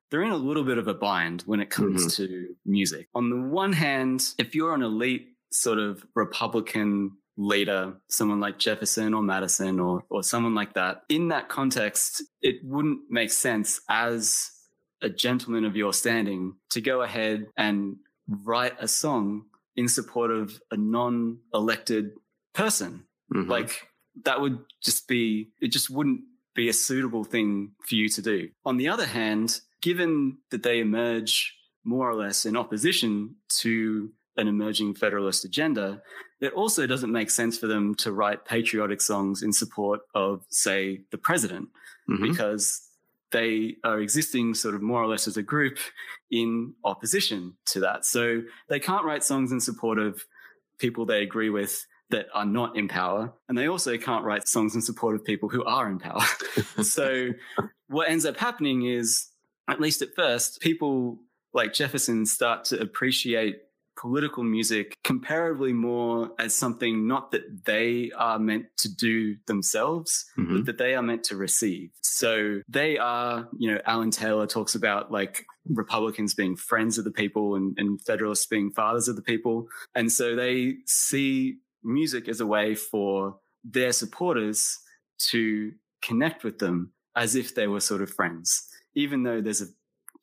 they're in a little bit of a bind when it comes mm-hmm. to music. On the one hand, if you're an elite sort of Republican leader, someone like Jefferson or Madison or, or someone like that, in that context, it wouldn't make sense as a gentleman of your standing to go ahead and write a song in support of a non elected person. Mm-hmm. Like that would just be, it just wouldn't be a suitable thing for you to do. On the other hand, given that they emerge more or less in opposition to an emerging federalist agenda, it also doesn't make sense for them to write patriotic songs in support of, say, the president, mm-hmm. because they are existing sort of more or less as a group in opposition to that. So they can't write songs in support of people they agree with that are not in power. And they also can't write songs in support of people who are in power. so what ends up happening is, at least at first, people like Jefferson start to appreciate political music comparably more as something not that they are meant to do themselves, mm-hmm. but that they are meant to receive. So they are, you know, Alan Taylor talks about like Republicans being friends of the people and, and Federalists being fathers of the people. And so they see music as a way for their supporters to connect with them as if they were sort of friends, even though there's a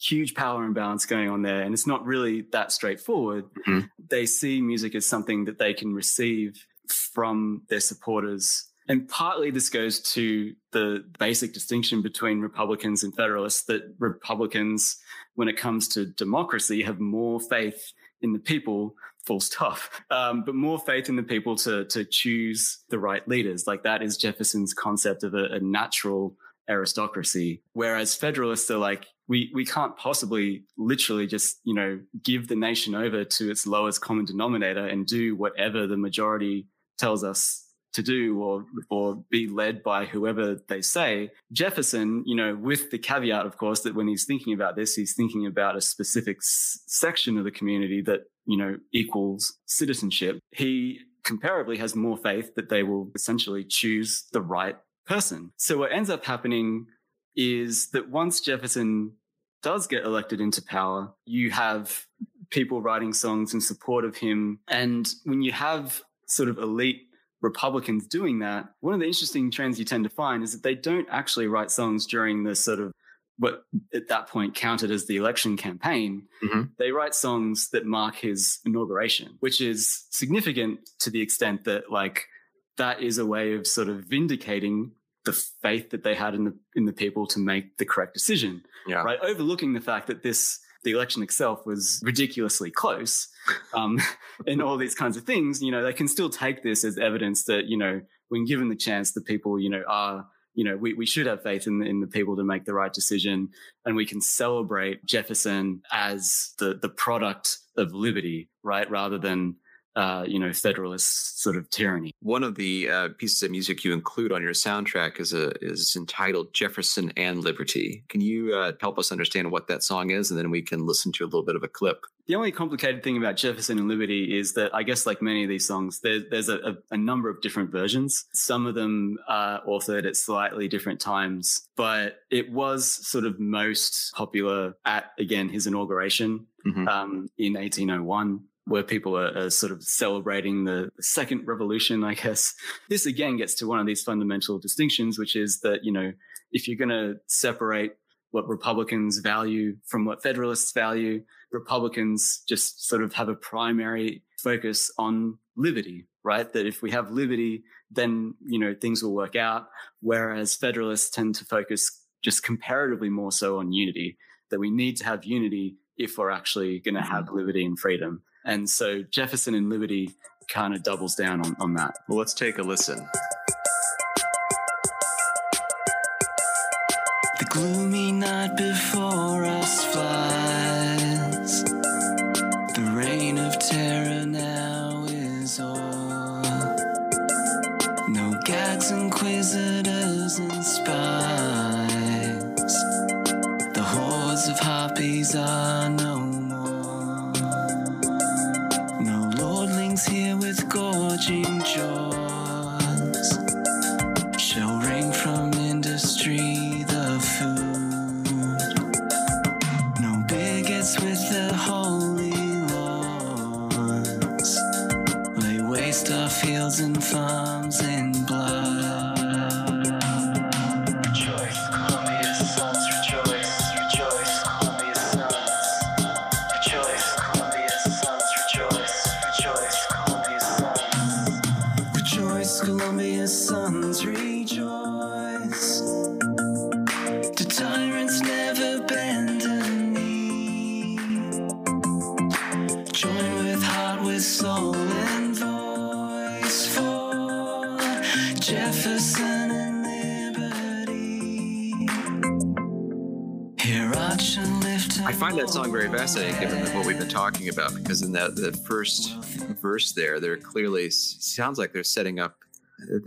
huge power imbalance going on there and it's not really that straightforward mm-hmm. they see music as something that they can receive from their supporters and partly this goes to the basic distinction between republicans and federalists that republicans when it comes to democracy have more faith in the people full stop um, but more faith in the people to to choose the right leaders like that is jefferson's concept of a, a natural aristocracy. Whereas Federalists are like, we, we can't possibly literally just, you know, give the nation over to its lowest common denominator and do whatever the majority tells us to do or or be led by whoever they say. Jefferson, you know, with the caveat, of course, that when he's thinking about this, he's thinking about a specific s- section of the community that you know equals citizenship. He comparably has more faith that they will essentially choose the right person. So what ends up happening is that once Jefferson does get elected into power, you have people writing songs in support of him. And when you have sort of elite Republicans doing that, one of the interesting trends you tend to find is that they don't actually write songs during the sort of what at that point counted as the election campaign. Mm-hmm. They write songs that mark his inauguration, which is significant to the extent that like that is a way of sort of vindicating the faith that they had in the in the people to make the correct decision. Yeah. Right. Overlooking the fact that this the election itself was ridiculously close, um, and all these kinds of things, you know, they can still take this as evidence that, you know, when given the chance, the people, you know, are you know, we, we should have faith in, in the people to make the right decision. And we can celebrate Jefferson as the, the product of liberty, right? Rather than uh, you know, federalist sort of tyranny. One of the uh, pieces of music you include on your soundtrack is a is entitled "Jefferson and Liberty." Can you uh, help us understand what that song is, and then we can listen to a little bit of a clip? The only complicated thing about Jefferson and Liberty is that I guess, like many of these songs, there, there's a, a, a, number of different versions. Some of them are authored at slightly different times, but it was sort of most popular at again his inauguration mm-hmm. um, in 1801 where people are, are, sort of celebrating the second revolution, I guess. This again gets to one of these fundamental distinctions, which is that, you know, if you're going to separate what Republicans value from what Federalists value, Republicans just sort of have a primary focus on liberty, right? That if we have liberty, then, you know, things will work out. Whereas Federalists tend to focus just comparatively more so on unity, that we need to have unity if we're actually going to have mm-hmm. liberty and freedom. And so Jefferson and Liberty kind of doubles down on, on that. Well, let's take a listen. The gloomy night and farms find that song very fascinating, given what we've been talking about, because in that the first verse there, there clearly sounds like they're setting up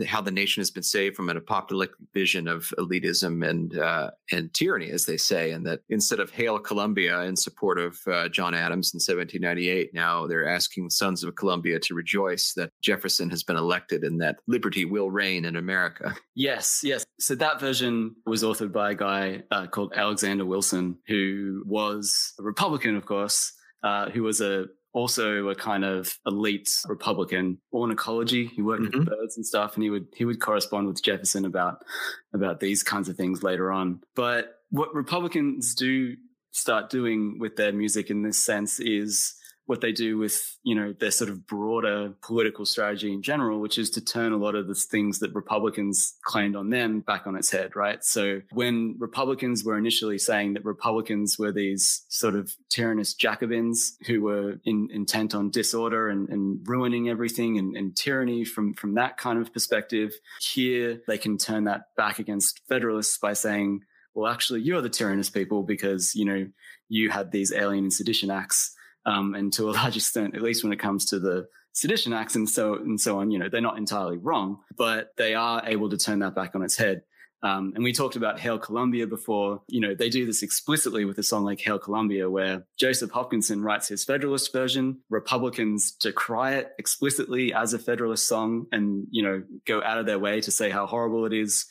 how the nation has been saved from an apocalyptic vision of elitism and uh, and tyranny, as they say, and that instead of "Hail Columbia" in support of uh, John Adams in 1798, now they're asking sons of Columbia to rejoice that Jefferson has been elected and that liberty will reign in America. Yes, yes. So that version was authored by a guy uh, called Alexander Wilson, who was a Republican, of course, uh, who was a also a kind of elite Republican ornithology. He worked mm-hmm. with birds and stuff, and he would he would correspond with Jefferson about about these kinds of things later on. But what Republicans do start doing with their music in this sense is what they do with, you know, their sort of broader political strategy in general, which is to turn a lot of the things that Republicans claimed on them back on its head, right? So when Republicans were initially saying that Republicans were these sort of tyrannous Jacobins who were in, intent on disorder and, and ruining everything and, and tyranny from, from that kind of perspective, here they can turn that back against Federalists by saying, well, actually, you're the tyrannous people because, you know, you had these alien and sedition acts um, and to a large extent, at least when it comes to the sedition acts and so and so on, you know, they're not entirely wrong, but they are able to turn that back on its head. Um, and we talked about Hail Columbia before. You know, they do this explicitly with a song like Hail Columbia, where Joseph Hopkinson writes his Federalist version. Republicans decry it explicitly as a Federalist song and, you know, go out of their way to say how horrible it is,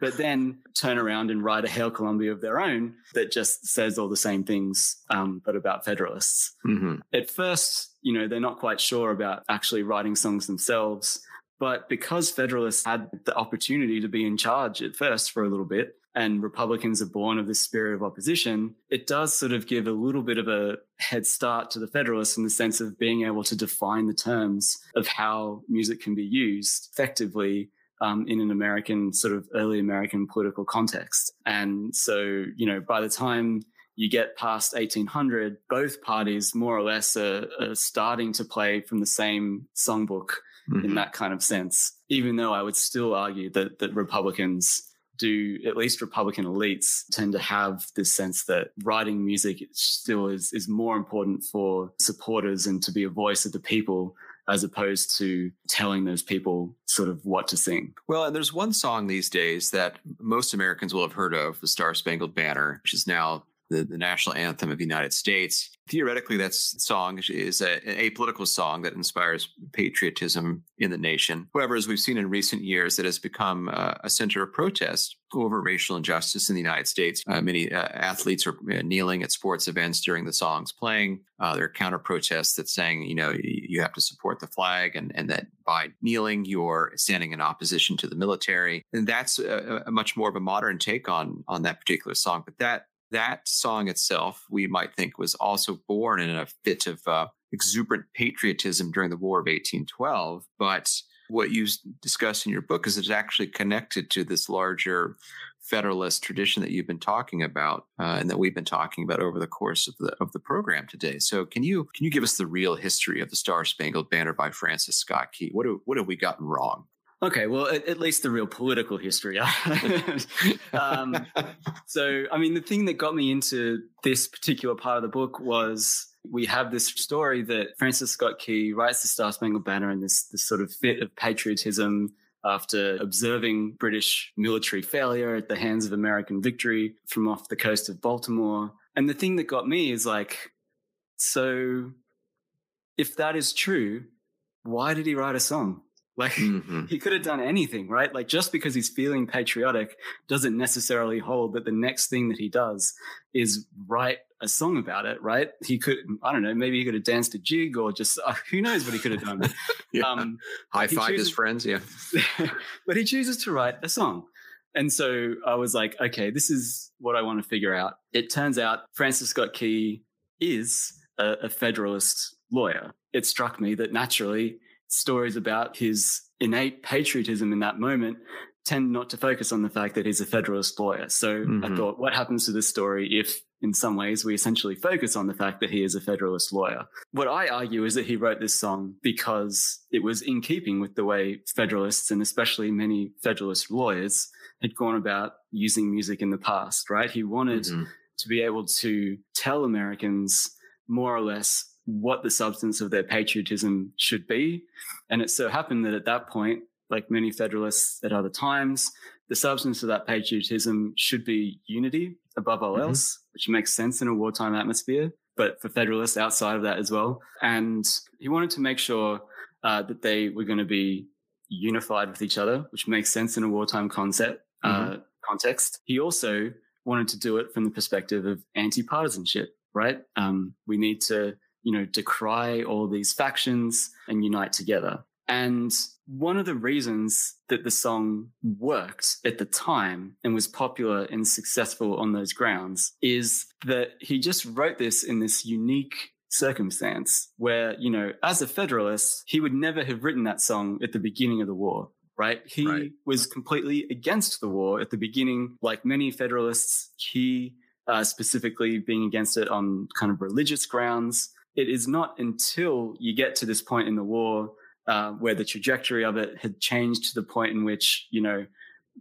but then turn around and write a Hail Columbia of their own that just says all the same things, um, but about Federalists. Mm-hmm. At first, you know, they're not quite sure about actually writing songs themselves. But because Federalists had the opportunity to be in charge at first for a little bit, and Republicans are born of this spirit of opposition, it does sort of give a little bit of a head start to the Federalists in the sense of being able to define the terms of how music can be used effectively um, in an American sort of early American political context. And so, you know, by the time you get past 1800, both parties more or less are, are starting to play from the same songbook mm-hmm. in that kind of sense, even though I would still argue that, that Republicans do at least Republican elites tend to have this sense that writing music still is, is more important for supporters and to be a voice of the people as opposed to telling those people sort of what to sing. Well, and there's one song these days that most Americans will have heard of, the Star Spangled Banner, which is now the, the national anthem of the United States. Theoretically, that song is a, an apolitical song that inspires patriotism in the nation. However, as we've seen in recent years, it has become uh, a center of protest over racial injustice in the United States. Uh, many uh, athletes are uh, kneeling at sports events during the song's playing. Uh, there are counter protests that saying, you know, you have to support the flag and, and that by kneeling, you're standing in opposition to the military. And that's a, a much more of a modern take on, on that particular song. But that that song itself, we might think, was also born in a fit of uh, exuberant patriotism during the War of 1812. But what you discuss in your book is it's actually connected to this larger Federalist tradition that you've been talking about uh, and that we've been talking about over the course of the of the program today. So, can you can you give us the real history of the Star Spangled Banner by Francis Scott Key? What do, what have we gotten wrong? Okay, well, at, at, least the real political history. um, so, I mean, the thing that got me into this particular part of the book was we have this story that Francis Scott Key writes the Star Spangled Banner in this, this sort of fit of patriotism after observing British military failure at the hands of American victory from off the coast of Baltimore. And the thing that got me is like, so if that is true, why did he write a song? Like mm-hmm. he could have done anything, right? Like just because he's feeling patriotic doesn't necessarily hold that the next thing that he does is write a song about it, right? He could, I don't know, maybe he could have danced a jig or just, uh, who knows what he could have done. yeah. um, High five his friends, yeah. but he chooses to write a song. And so I was like, okay, this is what I want to figure out. It turns out Francis Scott Key is a, a Federalist lawyer. It struck me that naturally stories about his innate patriotism in that moment tend not to focus on the fact that he's a Federalist lawyer. So mm-hmm. I thought, what happens to this story if, in some ways, we essentially focus on the fact that he is a Federalist lawyer? What I argue is that he wrote this song because it was in keeping with the way Federalists and especially many Federalist lawyers had gone about using music in the past, right? He wanted mm-hmm. to be able to tell Americans more or less what the substance of their patriotism should be. And it so happened that at that point, like many Federalists at other times, the substance of that patriotism should be unity above all mm-hmm. else, which makes sense in a wartime atmosphere, but for Federalists outside of that as well. And he wanted to make sure uh, that they were going to be unified with each other, which makes sense in a wartime concept uh, mm-hmm. uh, context. He also wanted to do it from the perspective of anti-partisanship, right? Um, we need to you know, decry all these factions and unite together. And one of the reasons that the song worked at the time and was popular and successful on those grounds is that he just wrote this in this unique circumstance where, you know, as a Federalist, he would never have written that song at the beginning of the war. Right. He right. was completely against the war at the beginning. Like many Federalists, he uh, specifically being against it on kind of religious grounds it is not until you get to this point in the war uh, where the trajectory of it had changed to the point in which, you know,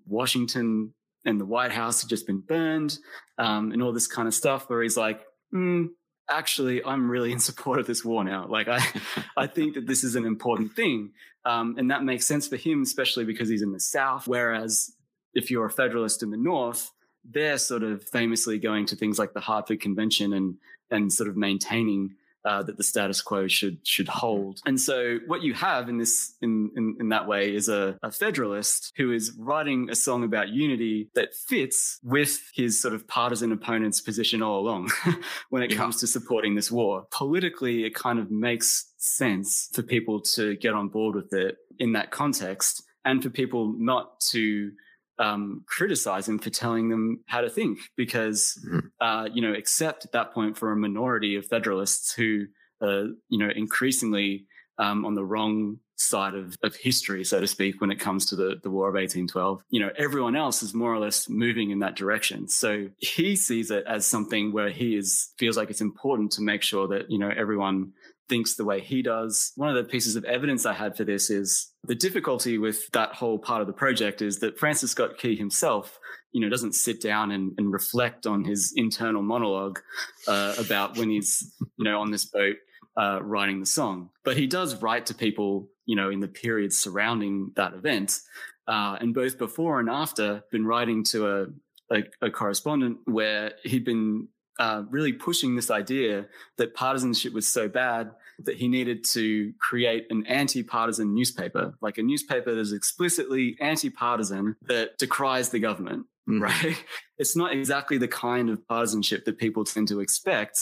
Washington and the White House had just been burned um, and all this kind of stuff, where he's like, mm, actually, I'm really in support of this war now. Like, I, I think that this is an important thing. Um, and that makes sense for him, especially because he's in the South. Whereas if you're a Federalist in the North, they're sort of famously going to things like the Hartford Convention and, and sort of maintaining uh, that the status quo should should hold. And so what you have in this in in, in that way is a, a, federalist who is writing a song about unity that fits with his sort of partisan opponent's position all along when it yeah. comes to supporting this war. Politically, it kind of makes sense for people to get on board with it in that context and for people not to um, criticize him for telling them how to think because, mm-hmm. uh, you know, except at that point for a minority of Federalists who, uh, you know, increasingly um, on the wrong side of, of history, so to speak, when it comes to the, the War of 1812. You know, everyone else is more or less moving in that direction. So he sees it as something where he is feels like it's important to make sure that, you know, everyone thinks the way he does. One of the pieces of evidence I had for this is the difficulty with that whole part of the project is that Francis Scott Key himself, you know, doesn't sit down and, and reflect on his internal monologue uh, about when he's, you know, on this boat uh, writing the song. But he does write to people, you know, in the period surrounding that event. Uh, and both before and after, been writing to a, a, a correspondent where he'd been uh, really pushing this idea that partisanship was so bad that he needed to create an anti-partisan newspaper, like a newspaper that is explicitly anti-partisan that decries the government. Mm-hmm. Right? It's not exactly the kind of partisanship that people tend to expect,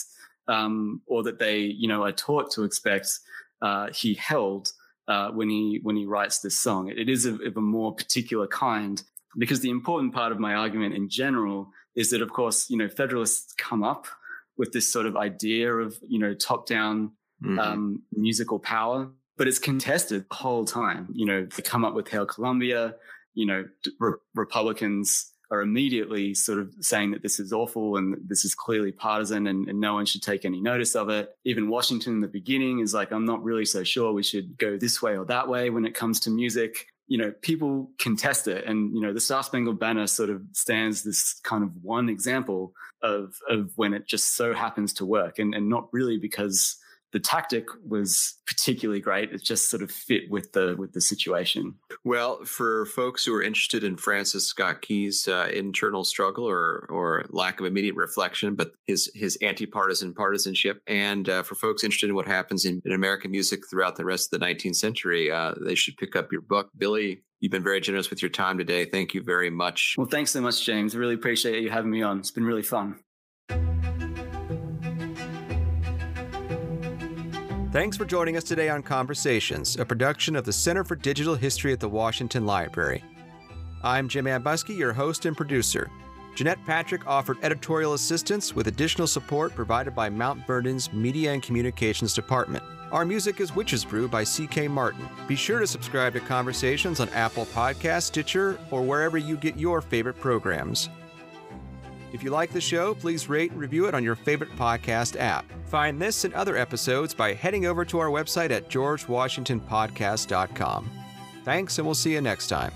um, or that they, you know, are taught to expect. Uh, he held uh, when he when he writes this song. It is of, of a more particular kind because the important part of my argument in general is that, of course, you know, Federalists come up with this sort of idea of, you know, top down mm-hmm. um, musical power, but it's contested the whole time. You know, they come up with Hail Columbia, you know, re- Republicans are immediately sort of saying that this is awful and this is clearly partisan and, and, no one should take any notice of it. Even Washington in the beginning is like, I'm not really so sure we should go this way or that way when it comes to music you know, people contest it. And, you know, the Star Spangled Banner sort of stands this kind of one example of, of when it just so happens to work and, and not really because the tactic was particularly great. It just sort of fit with the with the situation. Well, for folks who are interested in Francis Scott Key's uh, internal struggle or or lack of immediate reflection, but his his anti-partisan partisanship, and uh, for folks interested in what happens in, in, American music throughout the rest of the 19th century, uh, they should pick up your book, Billy. You've been very generous with your time today. Thank you very much. Well, thanks so much, James. I really appreciate you having me on. It's been really fun. Thanks for joining us today on Conversations, a production of the Center for Digital History at the Washington Library. I'm Jim Ambuske, your host and producer. Jeanette Patrick offered editorial assistance with additional support provided by Mount Vernon's Media and Communications Department. Our music is Witch's Brew by C.K. Martin. Be sure to subscribe to Conversations on Apple Podcast, Stitcher, or wherever you get your favorite programs. If you like the show, please rate and review it on your favorite podcast app. Find this and other episodes by heading over to our website at georgewashingtonpodcast.com. Thanks, and we'll see you next time.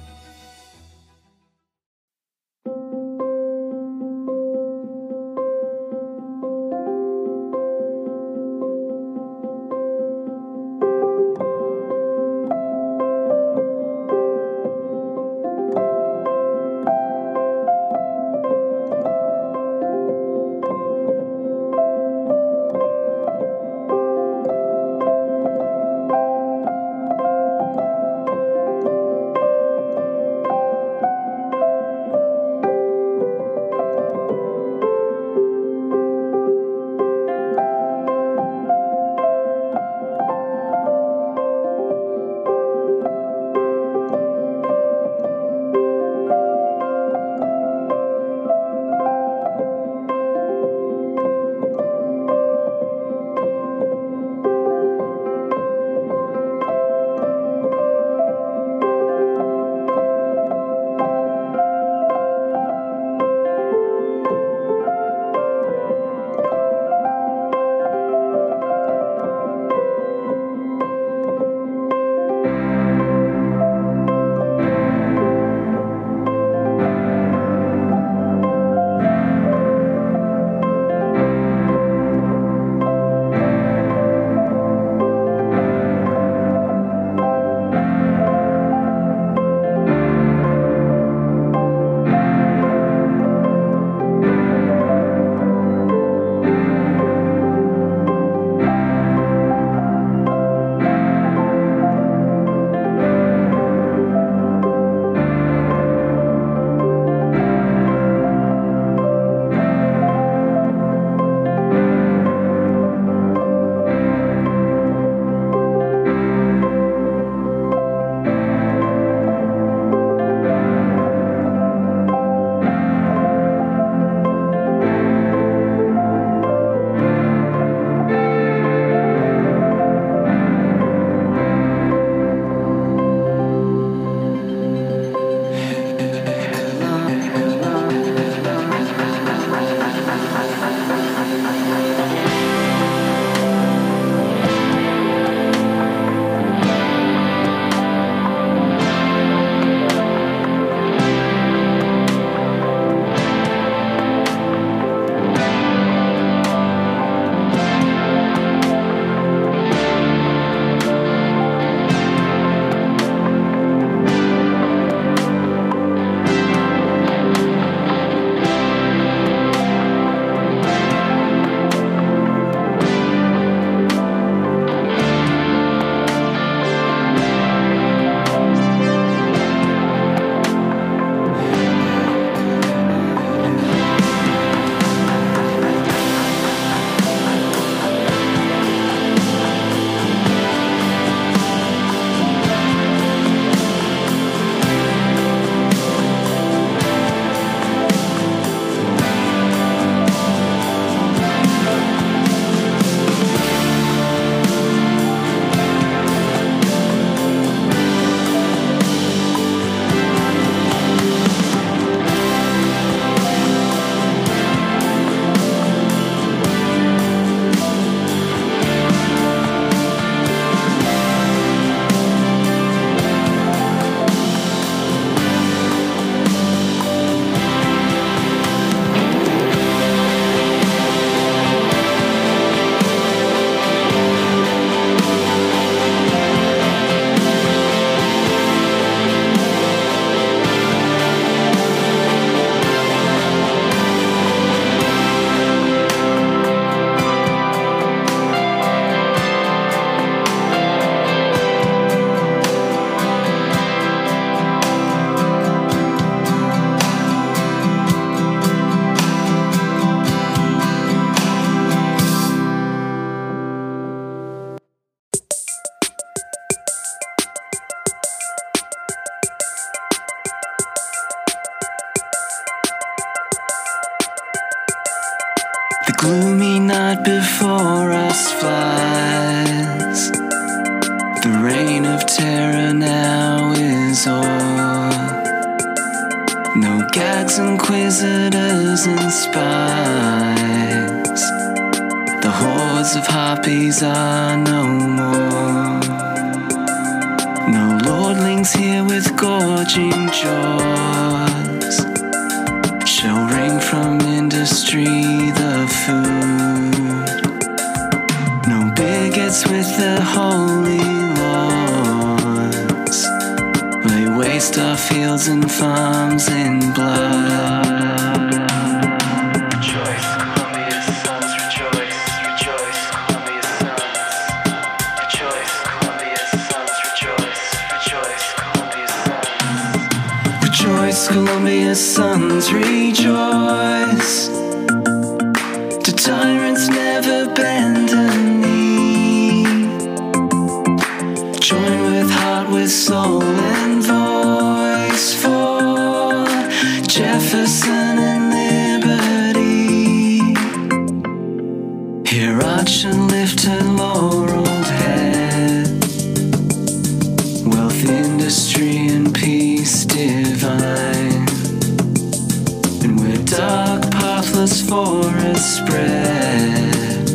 endless forest spread.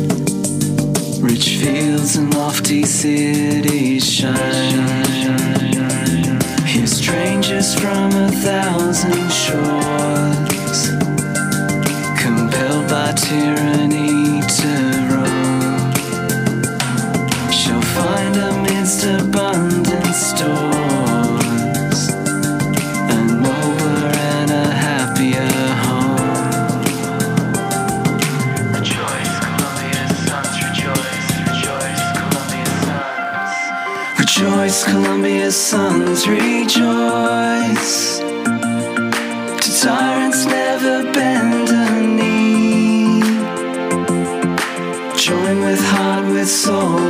Rich fields and lofty cities shine. Here, strangers from a thousand shores, compelled by tyranny. As Columbia's sons rejoice, to tyrants never bend a knee. Join with heart, with soul.